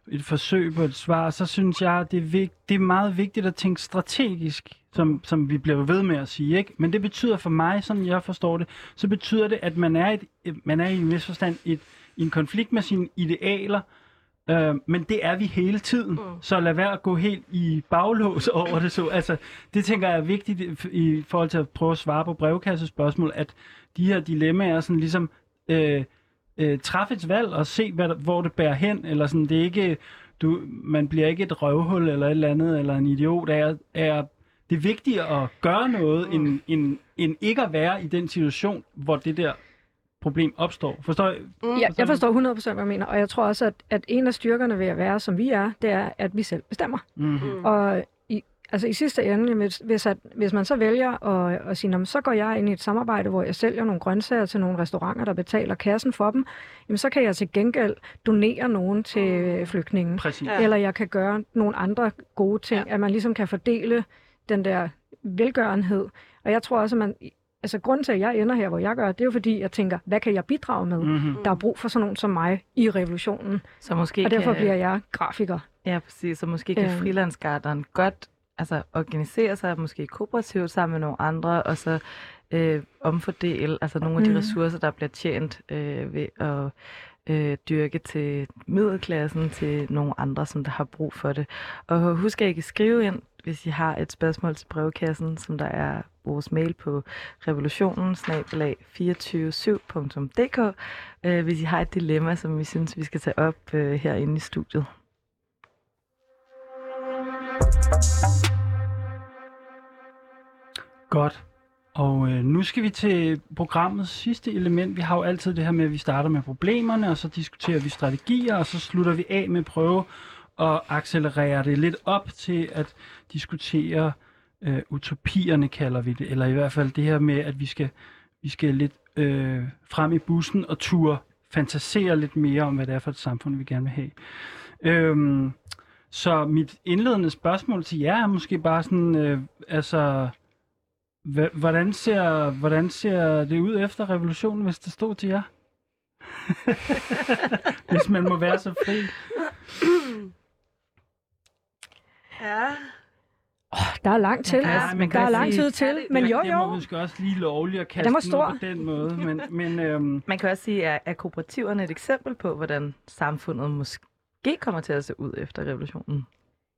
et forsøg på et svar, så synes jeg, det er, vigt, det er meget vigtigt at tænke strategisk, som, som vi bliver ved med at sige, ikke? Men det betyder for mig, som jeg forstår det, så betyder det, at man er, et, man er i en vis forstand et, i en konflikt med sine idealer, Øh, men det er vi hele tiden, mm. så lad være at gå helt i baglås over det. Så, altså, det tænker jeg er vigtigt i- forhold til at prøve at svare på brevkassespørgsmål, at de her dilemmaer sådan ligesom øh, øh, træffe et valg og se, hvad, hvor det bærer hen. Eller sådan, det er ikke, du, man bliver ikke et røvhul eller et eller andet, eller en idiot. Er, er, det er vigtigere at gøre noget, mm. end, end, end ikke at være i den situation, hvor det der problem opstår. Forstår jeg? Mm. Ja, jeg forstår 100% hvad jeg mener, og jeg tror også, at, at en af styrkerne ved at være, som vi er, det er, at vi selv bestemmer. Mm-hmm. Og i, altså i sidste ende, hvis, hvis, at, hvis man så vælger at, at sige, "Nå, men så går jeg ind i et samarbejde, hvor jeg sælger nogle grøntsager til nogle restauranter, der betaler kassen for dem, jamen så kan jeg til gengæld donere nogen til mm. flygtninge. Præcis. Ja. Eller jeg kan gøre nogle andre gode ting, ja. at man ligesom kan fordele den der velgørenhed. Og jeg tror også, at man, altså grunden til, at jeg ender her, hvor jeg gør, det er jo fordi, jeg tænker, hvad kan jeg bidrage med? Mm. Mm-hmm. Der er brug for sådan nogen som mig i revolutionen, Så måske og derfor kan, bliver jeg grafiker. Ja, præcis. Så måske kan Øhm. frilandsgarderen godt altså, organisere sig, måske kooperativt sammen med nogle andre, og så øh, omfordele altså, nogle af de Mhm. ressourcer, der bliver tjent øh, ved at øh, dyrke til middelklassen, til nogle andre, som der har brug for det. Og husk, at I kan skrive ind, hvis I har et spørgsmål til brevkassen, som der er vores mail på revolutionen 247.dk, øh, hvis I har et dilemma, som vi synes, vi skal tage op øh, herinde i studiet. Godt. Og øh, nu skal vi til programmets sidste element. Vi har jo altid det her med, at vi starter med problemerne, og så diskuterer vi strategier, og så slutter vi af med at prøve at accelerere det lidt op til at diskutere øh, utopierne, kalder vi det. Eller i hvert fald det her med, at vi skal, vi skal lidt øh, frem i bussen og ture fantasere lidt mere om, hvad det er for et samfund, vi gerne vil have. Øhm, så mit indledende spørgsmål til jer er måske bare sådan, øh, altså, Hva- Hvordan ser, hvordan ser det ud efter revolutionen, hvis det stod til jer? hvis man må være så fri. Ja. Der er langt til. kan også- man kan der er lang tid til, Ja, det- men jo det må jo. måske også lige lovligt at kaste Den stor. på den måde. Men, men øhm, Man kan også sige, at er kooperativerne et eksempel på, hvordan samfundet måske kommer til at se ud efter revolutionen?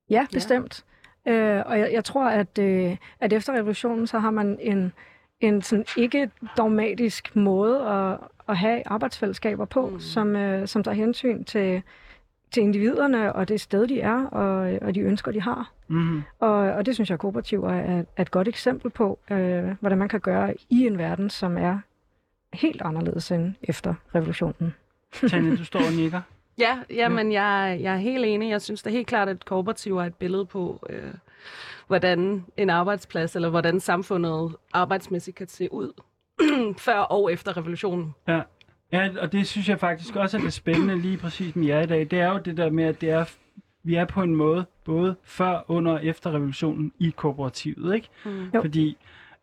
Ja, bestemt. Øh, og jeg, jeg tror, at, øh, at efter revolutionen, så har man en, en sådan ikke dogmatisk måde at, at have arbejdsfællesskaber på, mm. som, øh, som tager hensyn til, til individerne og det sted, de er, og, og de ønsker, de har. mm, Og, og det synes jeg, at kooperativer er, er et godt eksempel på, øh, hvordan man kan gøre i en verden, som er helt anderledes end efter revolutionen. Tanja, du står og nikker. Ja, jamen, jeg, jeg er helt enig. Jeg synes da helt klart, at kooperativ er et billede på, øh, hvordan en arbejdsplads, eller hvordan samfundet arbejdsmæssigt kan se ud, før og efter revolutionen. Ja. Ja, og det synes jeg faktisk også er det spændende lige præcis med jer i dag. Det er jo det der med, at det er, vi er på en måde både før, under og efter revolutionen i kooperativet, ikke? Mm. Jo. Fordi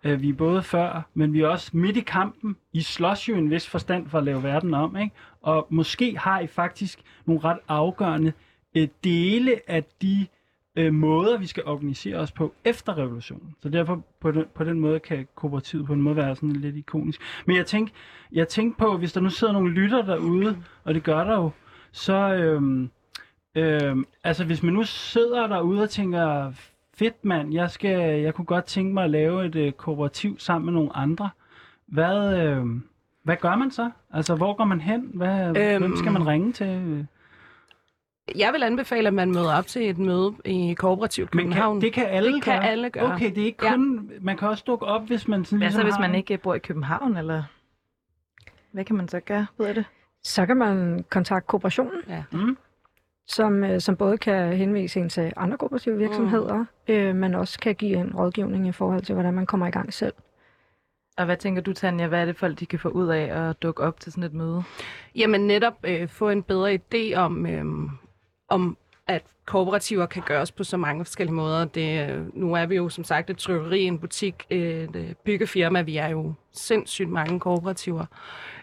øh, vi er både før, men vi er også midt i kampen. I slås jo en vis forstand for at lave verden om, ikke? Og måske har I faktisk nogle ret afgørende øh, dele af de øh, måder, vi skal organisere os på efter revolutionen. Så derfor på den, på den måde kan kooperativet på en måde være sådan lidt ikonisk. Men jeg tænkte, jeg tænkte på, hvis der nu sidder nogle lytter derude, og det gør der jo, så øhm, øhm, altså hvis man nu sidder derude og tænker, fedt mand, jeg, skal, jeg kunne godt tænke mig at lave et øh, kooperativ sammen med nogle andre. Hvad, øh, hvad gør man så? Altså hvor går man hen? Hvad, øhm, hvem skal man ringe til? Jeg vil anbefale, at man møder op til et møde i Kooperativ Men København. kan, det kan alle det kan gøre? alle gøre. Okay, det er ikke Ja. kun... Man kan også dukke op, hvis man sådan Hvad så, ligesom hvis har man en- ikke bor i København, eller hvad kan man så gøre? Ved det? Så kan man kontakte kooperationen, Ja. Mm? som, øh, som både kan henvise en til andre kooperative virksomheder, mm. øh, men også kan give en rådgivning i forhold til, hvordan man kommer i gang selv. Og hvad tænker du, Tanja, hvad er det folk, de kan få ud af at dukke op til sådan et møde? Jamen netop øh, få en bedre idé om, øh, om at kooperativer kan gøres på så mange forskellige måder. Det, øh, nu er vi jo som sagt et trykkeri, en butik, et øh, byggefirma. Vi er jo sindssygt mange kooperativer.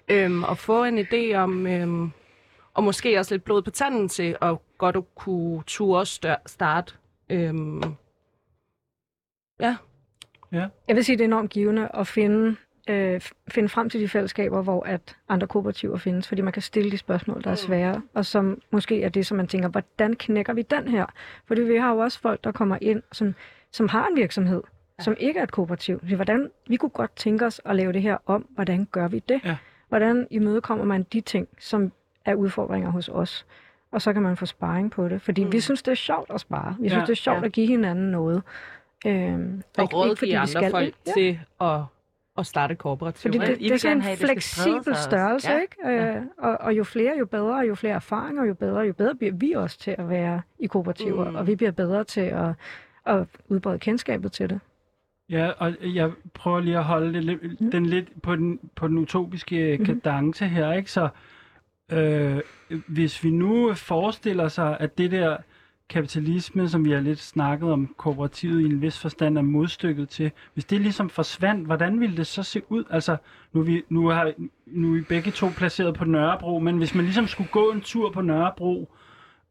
Øhm, og få en idé om, øhm, og måske også lidt blod på tanden til at godt at kunne ture stør- starte. Øhm, ja, Jeg vil sige, det er enormt givende at finde, øh, finde frem til de fællesskaber, hvor at andre kooperativer findes, fordi man kan stille de spørgsmål, der er svære, og som måske er det, som man tænker, hvordan knækker vi den her? Fordi vi har jo også folk, der kommer ind, som, som har en virksomhed, ja. som ikke er et kooperativ. Så Hvordan, vi kunne godt tænke os at lave det her om, hvordan gør vi det? Ja. Hvordan imødekommer man de ting, som er udfordringer hos os? Og så kan man få sparring på det, fordi mm. vi synes, det er sjovt at spare. Vi synes, Ja. det er sjovt Ja. at give hinanden noget. Øhm, og vi andre skal folk. Ja. til at, at starte kooperativ. Fordi Ja, det, I det er sådan en have, det fleksibel størrelse, Ja. ikke? Øh, og, og jo flere, jo bedre, jo flere erfaringer, jo bedre, jo bedre bliver vi også til at være i kooperativer, Mm. mm. og vi bliver bedre til at, at udbrede kendskabet til det. Ja, og jeg prøver lige at holde det, lidt- Mm. den lidt på den, på den utopiske Mhm. kadence her, ikke? Så øh, hvis vi nu forestiller sig, at det der kapitalisme, som vi har lidt snakket om, kooperativet i en vis forstand er modstykket til, hvis det ligesom forsvandt, hvordan ville det så se ud? Altså, nu er, vi, nu har, nu er vi begge to placeret på Nørrebro, men hvis man ligesom skulle gå en tur på Nørrebro,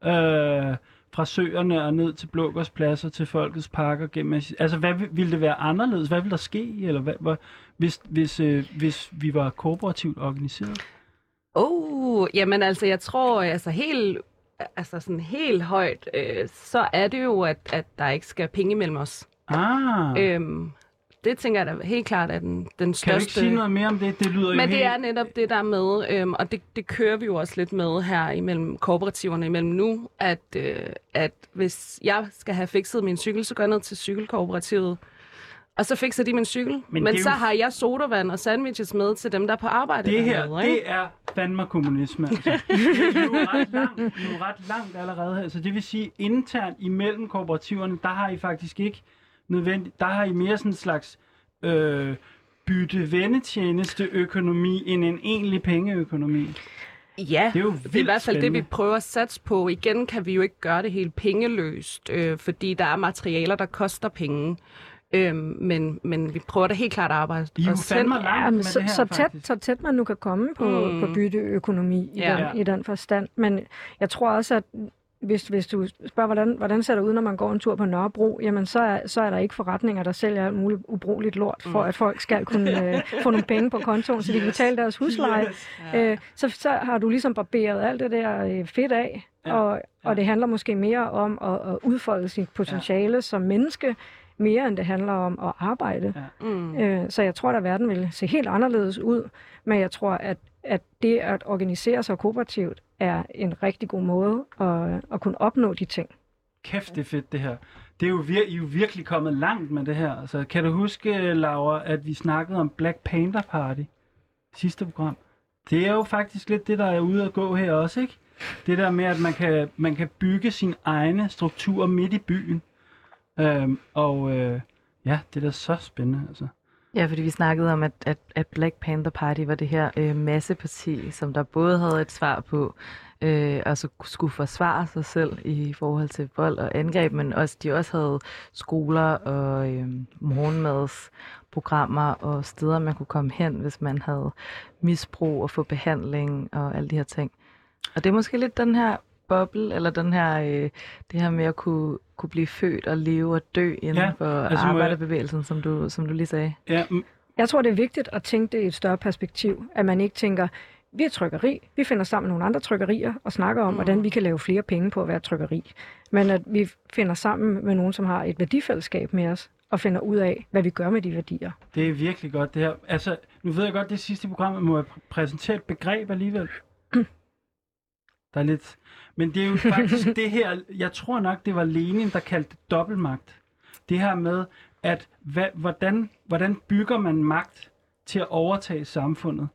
øh, fra søerne og ned til Blågårdspladser til Folkets Parker gennem altså hvad ville det være anderledes? Hvad ville der ske eller hvad, hvad hvis hvis øh, hvis vi var kooperativt organiseret? Oh, jamen altså, jeg tror, altså helt, altså sådan helt højt, øh, så er det jo, at, at der ikke skal penge mellem os. Ah, øh, Øhm, det tænker jeg da helt klart er den, den kan du største... ikke sige noget mere om det? Det lyder jo Men det helt... er netop det, der er med, øhm, og det, det kører vi jo også lidt med her imellem kooperativerne imellem nu, at, øh, at hvis jeg skal have fikset min cykel, så går jeg ned til cykelkooperativet, og så fikser de min cykel. Men Men, det Men jo- så har jeg sodavand og sandwiches med til dem, der er på arbejde Det her, dernede, det er fandme kommunisme. Altså. Vi er jo ret langt, er jo ret langt allerede her. Så det vil sige, internt imellem kooperativerne, der har I faktisk ikke nødvendigt, der har I mere sådan en slags øh, bytte vennetjeneste økonomi end en egentlig pengeøkonomi. Ja, Det er jo det er i vildt hvert fald det, spændende. vi prøver at satse på. Igen kan vi jo ikke gøre det helt pengeløst, øh, fordi der er materialer, der koster penge. Øhm, men, men vi prøver da helt klart at arbejde I er os hen. langt Ja, men med så, det her, så, tæt, faktisk. så tæt man nu kan komme på, Mm. på bytteøkonomi i, Ja. den, i den forstand. Men jeg tror også, at hvis, hvis du spørger, hvordan, hvordan ser det ud, når man går en tur på Nørrebro, jamen så er, så er der ikke forretninger, der sælger alt muligt ubrugeligt lort, for Mm. at folk skal kunne øh, få nogle penge på kontoen, så de kan betale deres husleje. Yes. Øh, så, så har du ligesom barberet alt det der øh, fedt af, Ja, ja, og, ja. og det handler måske mere om at, at udfolde sit potentiale ja. som menneske, mere end det handler om at arbejde. Ja. Mm. Øh, så jeg tror, at verden vil se helt anderledes ud, men jeg tror, at, at det at organisere sig kooperativt er en rigtig god måde at, at kunne opnå de ting. Kæft, det er fedt det her. Det er jo, vir- I er jo virkelig kommet langt med det her. Altså, kan du huske, Laura, at vi snakkede om Black Panther Party? Sidste program. Det er jo faktisk lidt det, der er ude at gå her også, ikke? Det der med, at man kan, man kan bygge sin egne strukturer midt i byen. Øhm, og øh, ja, det er da så spændende, altså. Ja, fordi vi snakkede om, at, at, at Black Panther Party var det her øh, masseparti, som der både havde et svar på, øh, altså skulle forsvare sig selv i forhold til vold og angreb, men også de også havde skoler og øh, morgenmadsprogrammer og steder, man kunne komme hen, hvis man havde misbrug og få behandling og alle de her ting. Og det er måske lidt den her boble, eller den her, øh, det her med at kunne, kunne blive født og leve og dø inden Ja, for altså jeg- arbejderbevægelsen, som du, som du lige sagde. Ja, mm, Jeg tror, det er vigtigt at tænke det i et større perspektiv. At man ikke tænker, vi er trykkeri, vi finder sammen med nogle andre trykkerier og snakker om, mm. hvordan vi kan lave flere penge på at være trykkeri. Men at vi finder sammen med nogen, som har et værdifællesskab med os, og finder ud af, hvad vi gør med de værdier. det er virkelig godt det her. Altså, nu ved jeg godt, det sidste program, må jeg pr- præsentere et begreb alligevel. Der er lidt... Men det er jo faktisk det her, jeg tror nok, det var Lenin, der kaldte det dobbeltmagt. Det her med, at hvad, hvordan, hvordan bygger man magt til at overtage samfundet,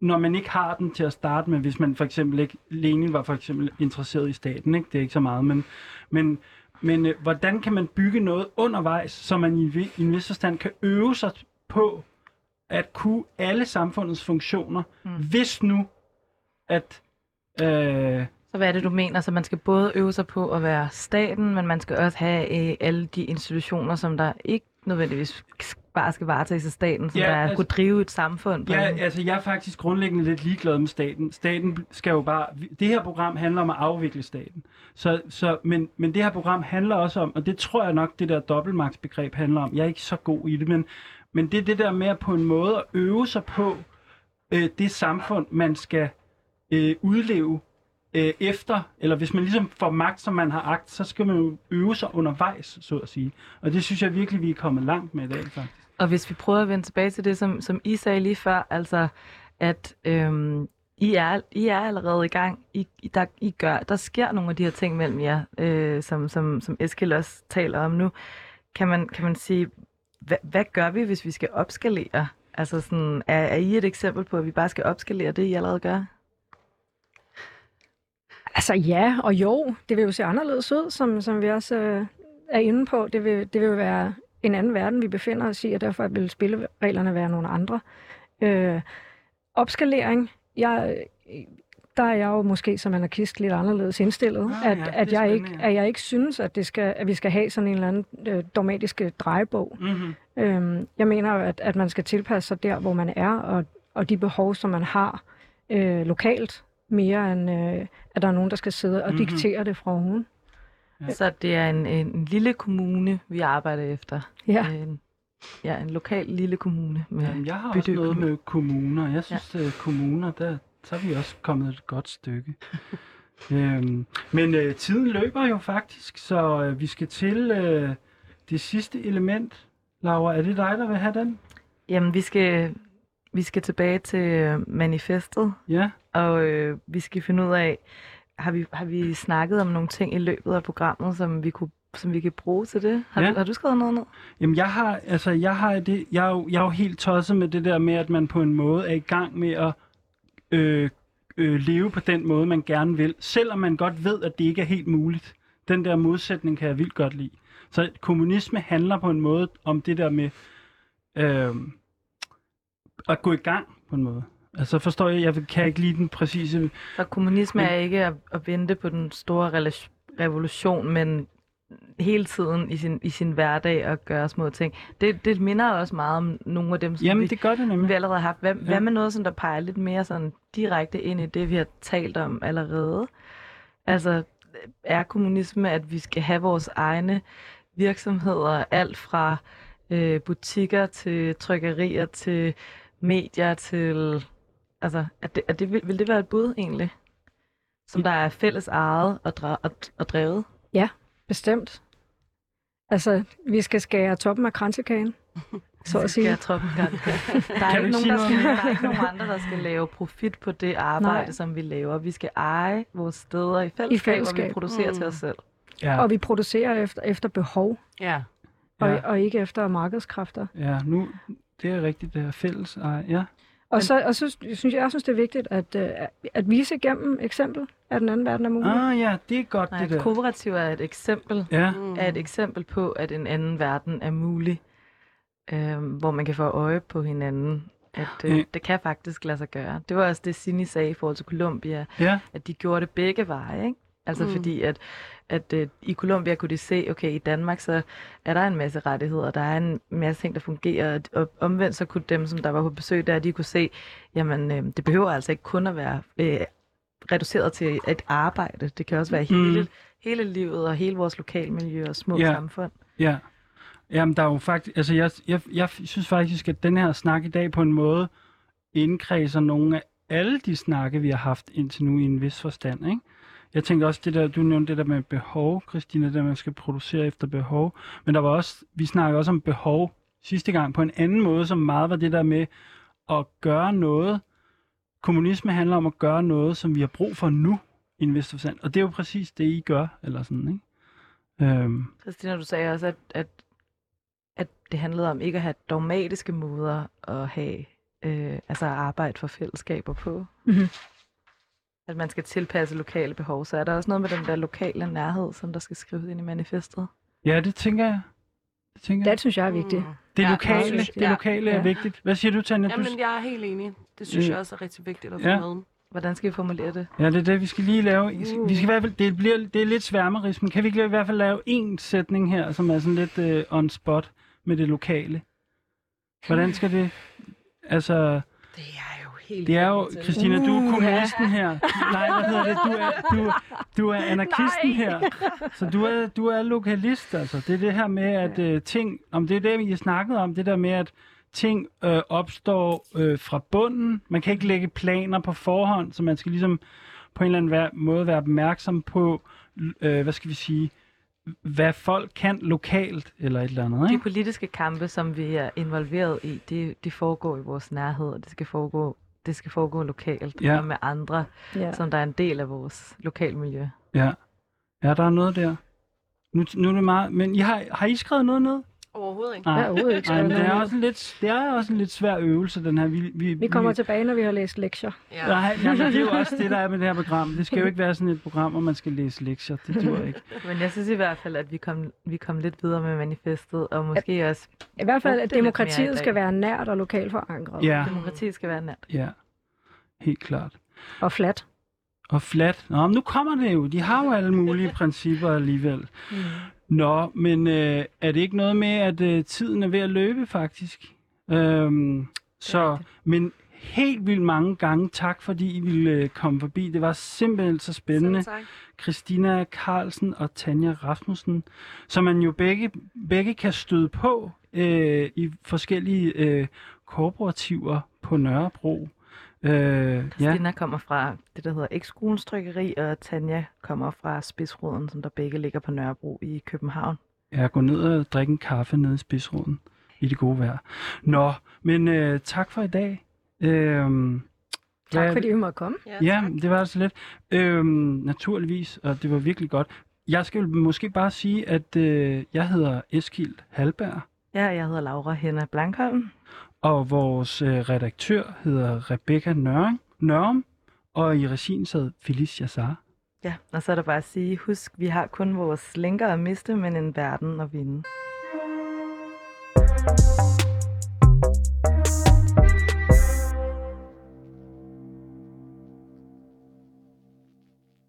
når man ikke har den til at starte med, hvis man for eksempel ikke... Lenin var for eksempel interesseret i staten, ikke? Det er ikke så meget, men... men men øh, hvordan kan man bygge noget undervejs, så man i, i en vis forstand kan øve sig på at kunne alle samfundets funktioner, mm. hvis nu, at... Øh, Så hvad er det, du mener? Så man skal både øve sig på at være staten, men man skal også have øh, alle de institutioner, som der ikke nødvendigvis bare skal varetages af staten, som Ja, der altså, kunne drive et samfund på. ja, en- altså jeg er faktisk grundlæggende lidt ligeglad med staten. Staten skal jo bare... Det her program handler om at afvikle staten. Så, så, men, men det her program handler også om, og det tror jeg nok, det der dobbeltmagtsbegreb handler om. Jeg er ikke så god i det, men, men det er det der med at på en måde at øve sig på øh, det samfund, man skal øh, udleve øh, efter, eller hvis man ligesom får magt, som man har agt, så skal man jo øve sig undervejs, så at sige. Og det synes jeg virkelig, vi er kommet langt med i dag, faktisk. Og hvis vi prøver at vende tilbage til det, som, som I sagde lige før, altså at øhm, I, er, I er allerede i gang, I, I- der, I gør, der sker nogle af de her ting mellem jer, øh, som, som, som Eskild også taler om nu. Kan man, kan man sige, hvad, hvad gør vi, hvis vi skal opskalere? Altså sådan, er, er I et eksempel på, at vi bare skal opskalere det, I allerede gør? Altså ja og jo, det vil jo se anderledes ud, som, som vi også øh, er inde på. Det vil, det vil jo være en anden verden, vi befinder os i, og derfor vil spillereglerne være nogle andre. Øh, opskalering, jeg, der er jeg jo måske som anarkist lidt anderledes indstillet, Ah, at, ja, at, jeg ikke, at jeg ikke synes, at, det skal, at vi skal have sådan en eller anden øh, dogmatiske drejebog. Mm-hmm. Øhm, jeg mener jo, at, at man skal tilpasse sig der, hvor man er, og, og de behov, som man har øh, lokalt, mere end øh, at der er nogen, der skal sidde og Mhm. diktere det fra oven. Ja. Så det er en, en lille kommune, vi arbejder efter. Ja. En, ja, en lokal lille kommune. Med Jamen, jeg har også noget med kommuner. Jeg synes, ja. kommuner, der, så er vi også kommet et godt stykke. øhm, men øh, tiden løber jo faktisk, så øh, vi skal til øh, det sidste element. Laura, er det dig, der vil have den? Jamen, vi skal, vi skal tilbage til øh, manifestet, Ja. Og øh, vi skal finde ud af, har vi, har vi snakket om nogle ting i løbet af programmet, som vi, kunne, som vi kan bruge til det? Har, Ja. du, har du skrevet noget ned? Jamen, jeg har, altså, jeg har det, jeg er, jo, jeg er jo helt tosset med det der med, at man på en måde er i gang med at øh, øh, leve på den måde, man gerne vil, selvom man godt ved, at det ikke er helt muligt. Den der modsætning kan jeg vildt godt lide. Så kommunisme handler på en måde om det der med øh, at gå i gang på en måde. Altså forstår jeg, jeg kan ikke lide den præcise... Så kommunisme Men- er ikke at, at vente på den store revolution, men hele tiden i sin, i sin hverdag at gøre små ting. Det, det minder også meget om nogle af dem, som Jamen, vi, det gør det nemlig. vi allerede har haft. Hvad. Ja. hvad med noget, som der peger lidt mere sådan direkte ind i det, vi har talt om allerede? Altså, er kommunisme, at vi skal have vores egne virksomheder, alt fra øh, butikker til trykkerier til medier til... Altså, er det, er det, vil, vil det være et bud egentlig? Som der er fælles ejet og, dra- og, og drevet? Bestemt. Altså, vi skal skære toppen af kransekage, så at sige. Jeg toppen gang. Der er, ikke nogen, der skal, der er ikke nogen andre, der skal lave profit på det arbejde, Nej. som vi laver. Vi skal eje vores steder i fællesskab, og vi fællesskab. producerer Mm. til os selv. Ja, Og vi producerer efter, efter behov, Ja. og, ja, og ikke efter markedskræfter. ja, nu, det er rigtigt, det er fælles. Ej, ja. Og så, og så synes jeg, jeg synes, det er vigtigt at, øh, at vise gennem eksempel, at den anden verden er mulig. Ah ja, det er godt, Nej, det der. kooperativ er et eksempel Ja, Mm. er et eksempel på, at en anden verden er mulig, øhm, hvor man kan få øje på hinanden at Ja. øh, det kan faktisk lade sig gøre. Det var også det, Sini sagde i forhold til Colombia, Ja, at de gjorde det begge veje, ikke? Altså Mm. fordi, at, at øh, i Colombia kunne de se, okay, i Danmark så er der en masse rettigheder, der er en masse ting, der fungerer, og- omvendt så kunne dem, som der var på besøg der, de kunne se, jamen øh, det behøver altså ikke kun at være øh, reduceret til et arbejde. Det kan også være Mm. hele, hele livet og hele vores lokalmiljø og små yeah. samfund. Ja. Jamen, der er jo faktisk... Altså, jeg, jeg, jeg synes faktisk, at den her snak i dag på en måde indkredser nogle af alle de snakke, vi har haft indtil nu i en vis forstand, ikke? Jeg tænkte også, det der, du nævnte det der med behov, Christina, det der, man skal producere efter behov. Men der var også, vi snakkede også om behov sidste gang på en anden måde, som meget var det der med at gøre noget. Kommunisme handler om at gøre noget, som vi har brug for nu, i en vis forstand. Og det er jo præcis det, I gør, eller sådan, ikke? Øhm, Christina, du sagde også, at, at, at det handlede om ikke at have dogmatiske måder at have, øh, altså at arbejde for fællesskaber på. Mhm. At man skal tilpasse lokale behov. Så er der også noget med den der lokale nærhed, som der skal skrives ind i manifestet. ja, det tænker jeg. Det tænker jeg. Det synes jeg er vigtigt. Mm. Det Ja, lokale, det vigtigt. lokale er Ja. vigtigt. Hvad siger du, Tanja? Du, Jamen, jeg er helt enig. Det synes Mm. jeg også er rigtig vigtigt at få Ja. med. Hvordan skal vi formulere det? ja, det er det, vi skal lige lave. Vi skal, vi skal i hvert fald, det, bliver, det er lidt sværmerism. Kan vi ikke i hvert fald lave en sætning her, som er sådan lidt uh, on spot med det lokale? Hvordan skal det... Altså, Det er helt det er jo... Christina, du er Uh, kommunisten her. Nej, hvad hedder det? Du er, du, du er anarkisten her. Så du er, du er lokalist, altså. Det er det her med, at uh, ting... Om det er det, vi har snakket om, det der med, at ting øh, opstår øh, fra bunden. Man kan ikke lægge planer på forhånd, så man skal ligesom på en eller anden måde være opmærksom på, øh, hvad skal vi sige, hvad folk kan lokalt, eller et eller andet, De ikke? politiske kampe, som vi er involveret i, de, de foregår i vores nærhed, og det skal foregå, det skal foregå lokalt Ja. og med andre, Ja. som der er en del af vores lokalmiljø. Ja. Ja, der er noget der. Nu, nu er det meget... Men I har, har I skrevet noget ned? Overhovedet ikke. Er overhovedet ikke Nej, men det er, også en lidt, det er også en lidt svær øvelse, den her. Vi, vi, Vi kommer tilbage, når vi har læst lektier. Ja. Nej, nej, men det er jo også det, der er med det her program. Det skal jo ikke være sådan et program, hvor man skal læse lektier. Det dur ikke. Men jeg synes i hvert fald, at vi kom, vi kom lidt videre med manifestet, og måske også I hvert fald, at demokratiet skal være nært og lokalt forankret. Ja, demokrati skal være nært. ja. Helt klart. Og flat. Og flat. Nå, men nu kommer det jo. De har jo alle mulige principper alligevel. Mm. Nå, men øh, er det ikke noget med, at øh, tiden er ved at løbe, faktisk? Øhm, så, men helt vildt mange gange tak, fordi I ville øh, komme forbi. Det var simpelthen så spændende. Christina Carlsen og Tanja Rasmussen, som man jo begge, begge kan støde på øh, i forskellige øh, kooperativer på Nørrebro. Øh, ja, Christina kommer fra det, der hedder Ekskolens Trykkeri, og Tanja kommer fra Spidsroden, som der begge ligger på Nørrebro i København. jeg går ned og drikker en kaffe nede i spidsråden i det gode vejr. Nå, men øh, tak for i dag. Øh, Tak fordi vi måtte komme. Ja, det var altså lidt. Øhm, naturligvis, og det var virkelig godt. Jeg skal måske bare sige, at øh, jeg hedder Eskild Halberg, Ja, jeg hedder Laura Henna Blankholm og vores øh, redaktør hedder Rebecca Nørring, Nørum, og i regien sad Felicia Sara. Ja, og så er der bare at sige, husk, vi har kun vores lænker at miste, men en verden at vinde. thank you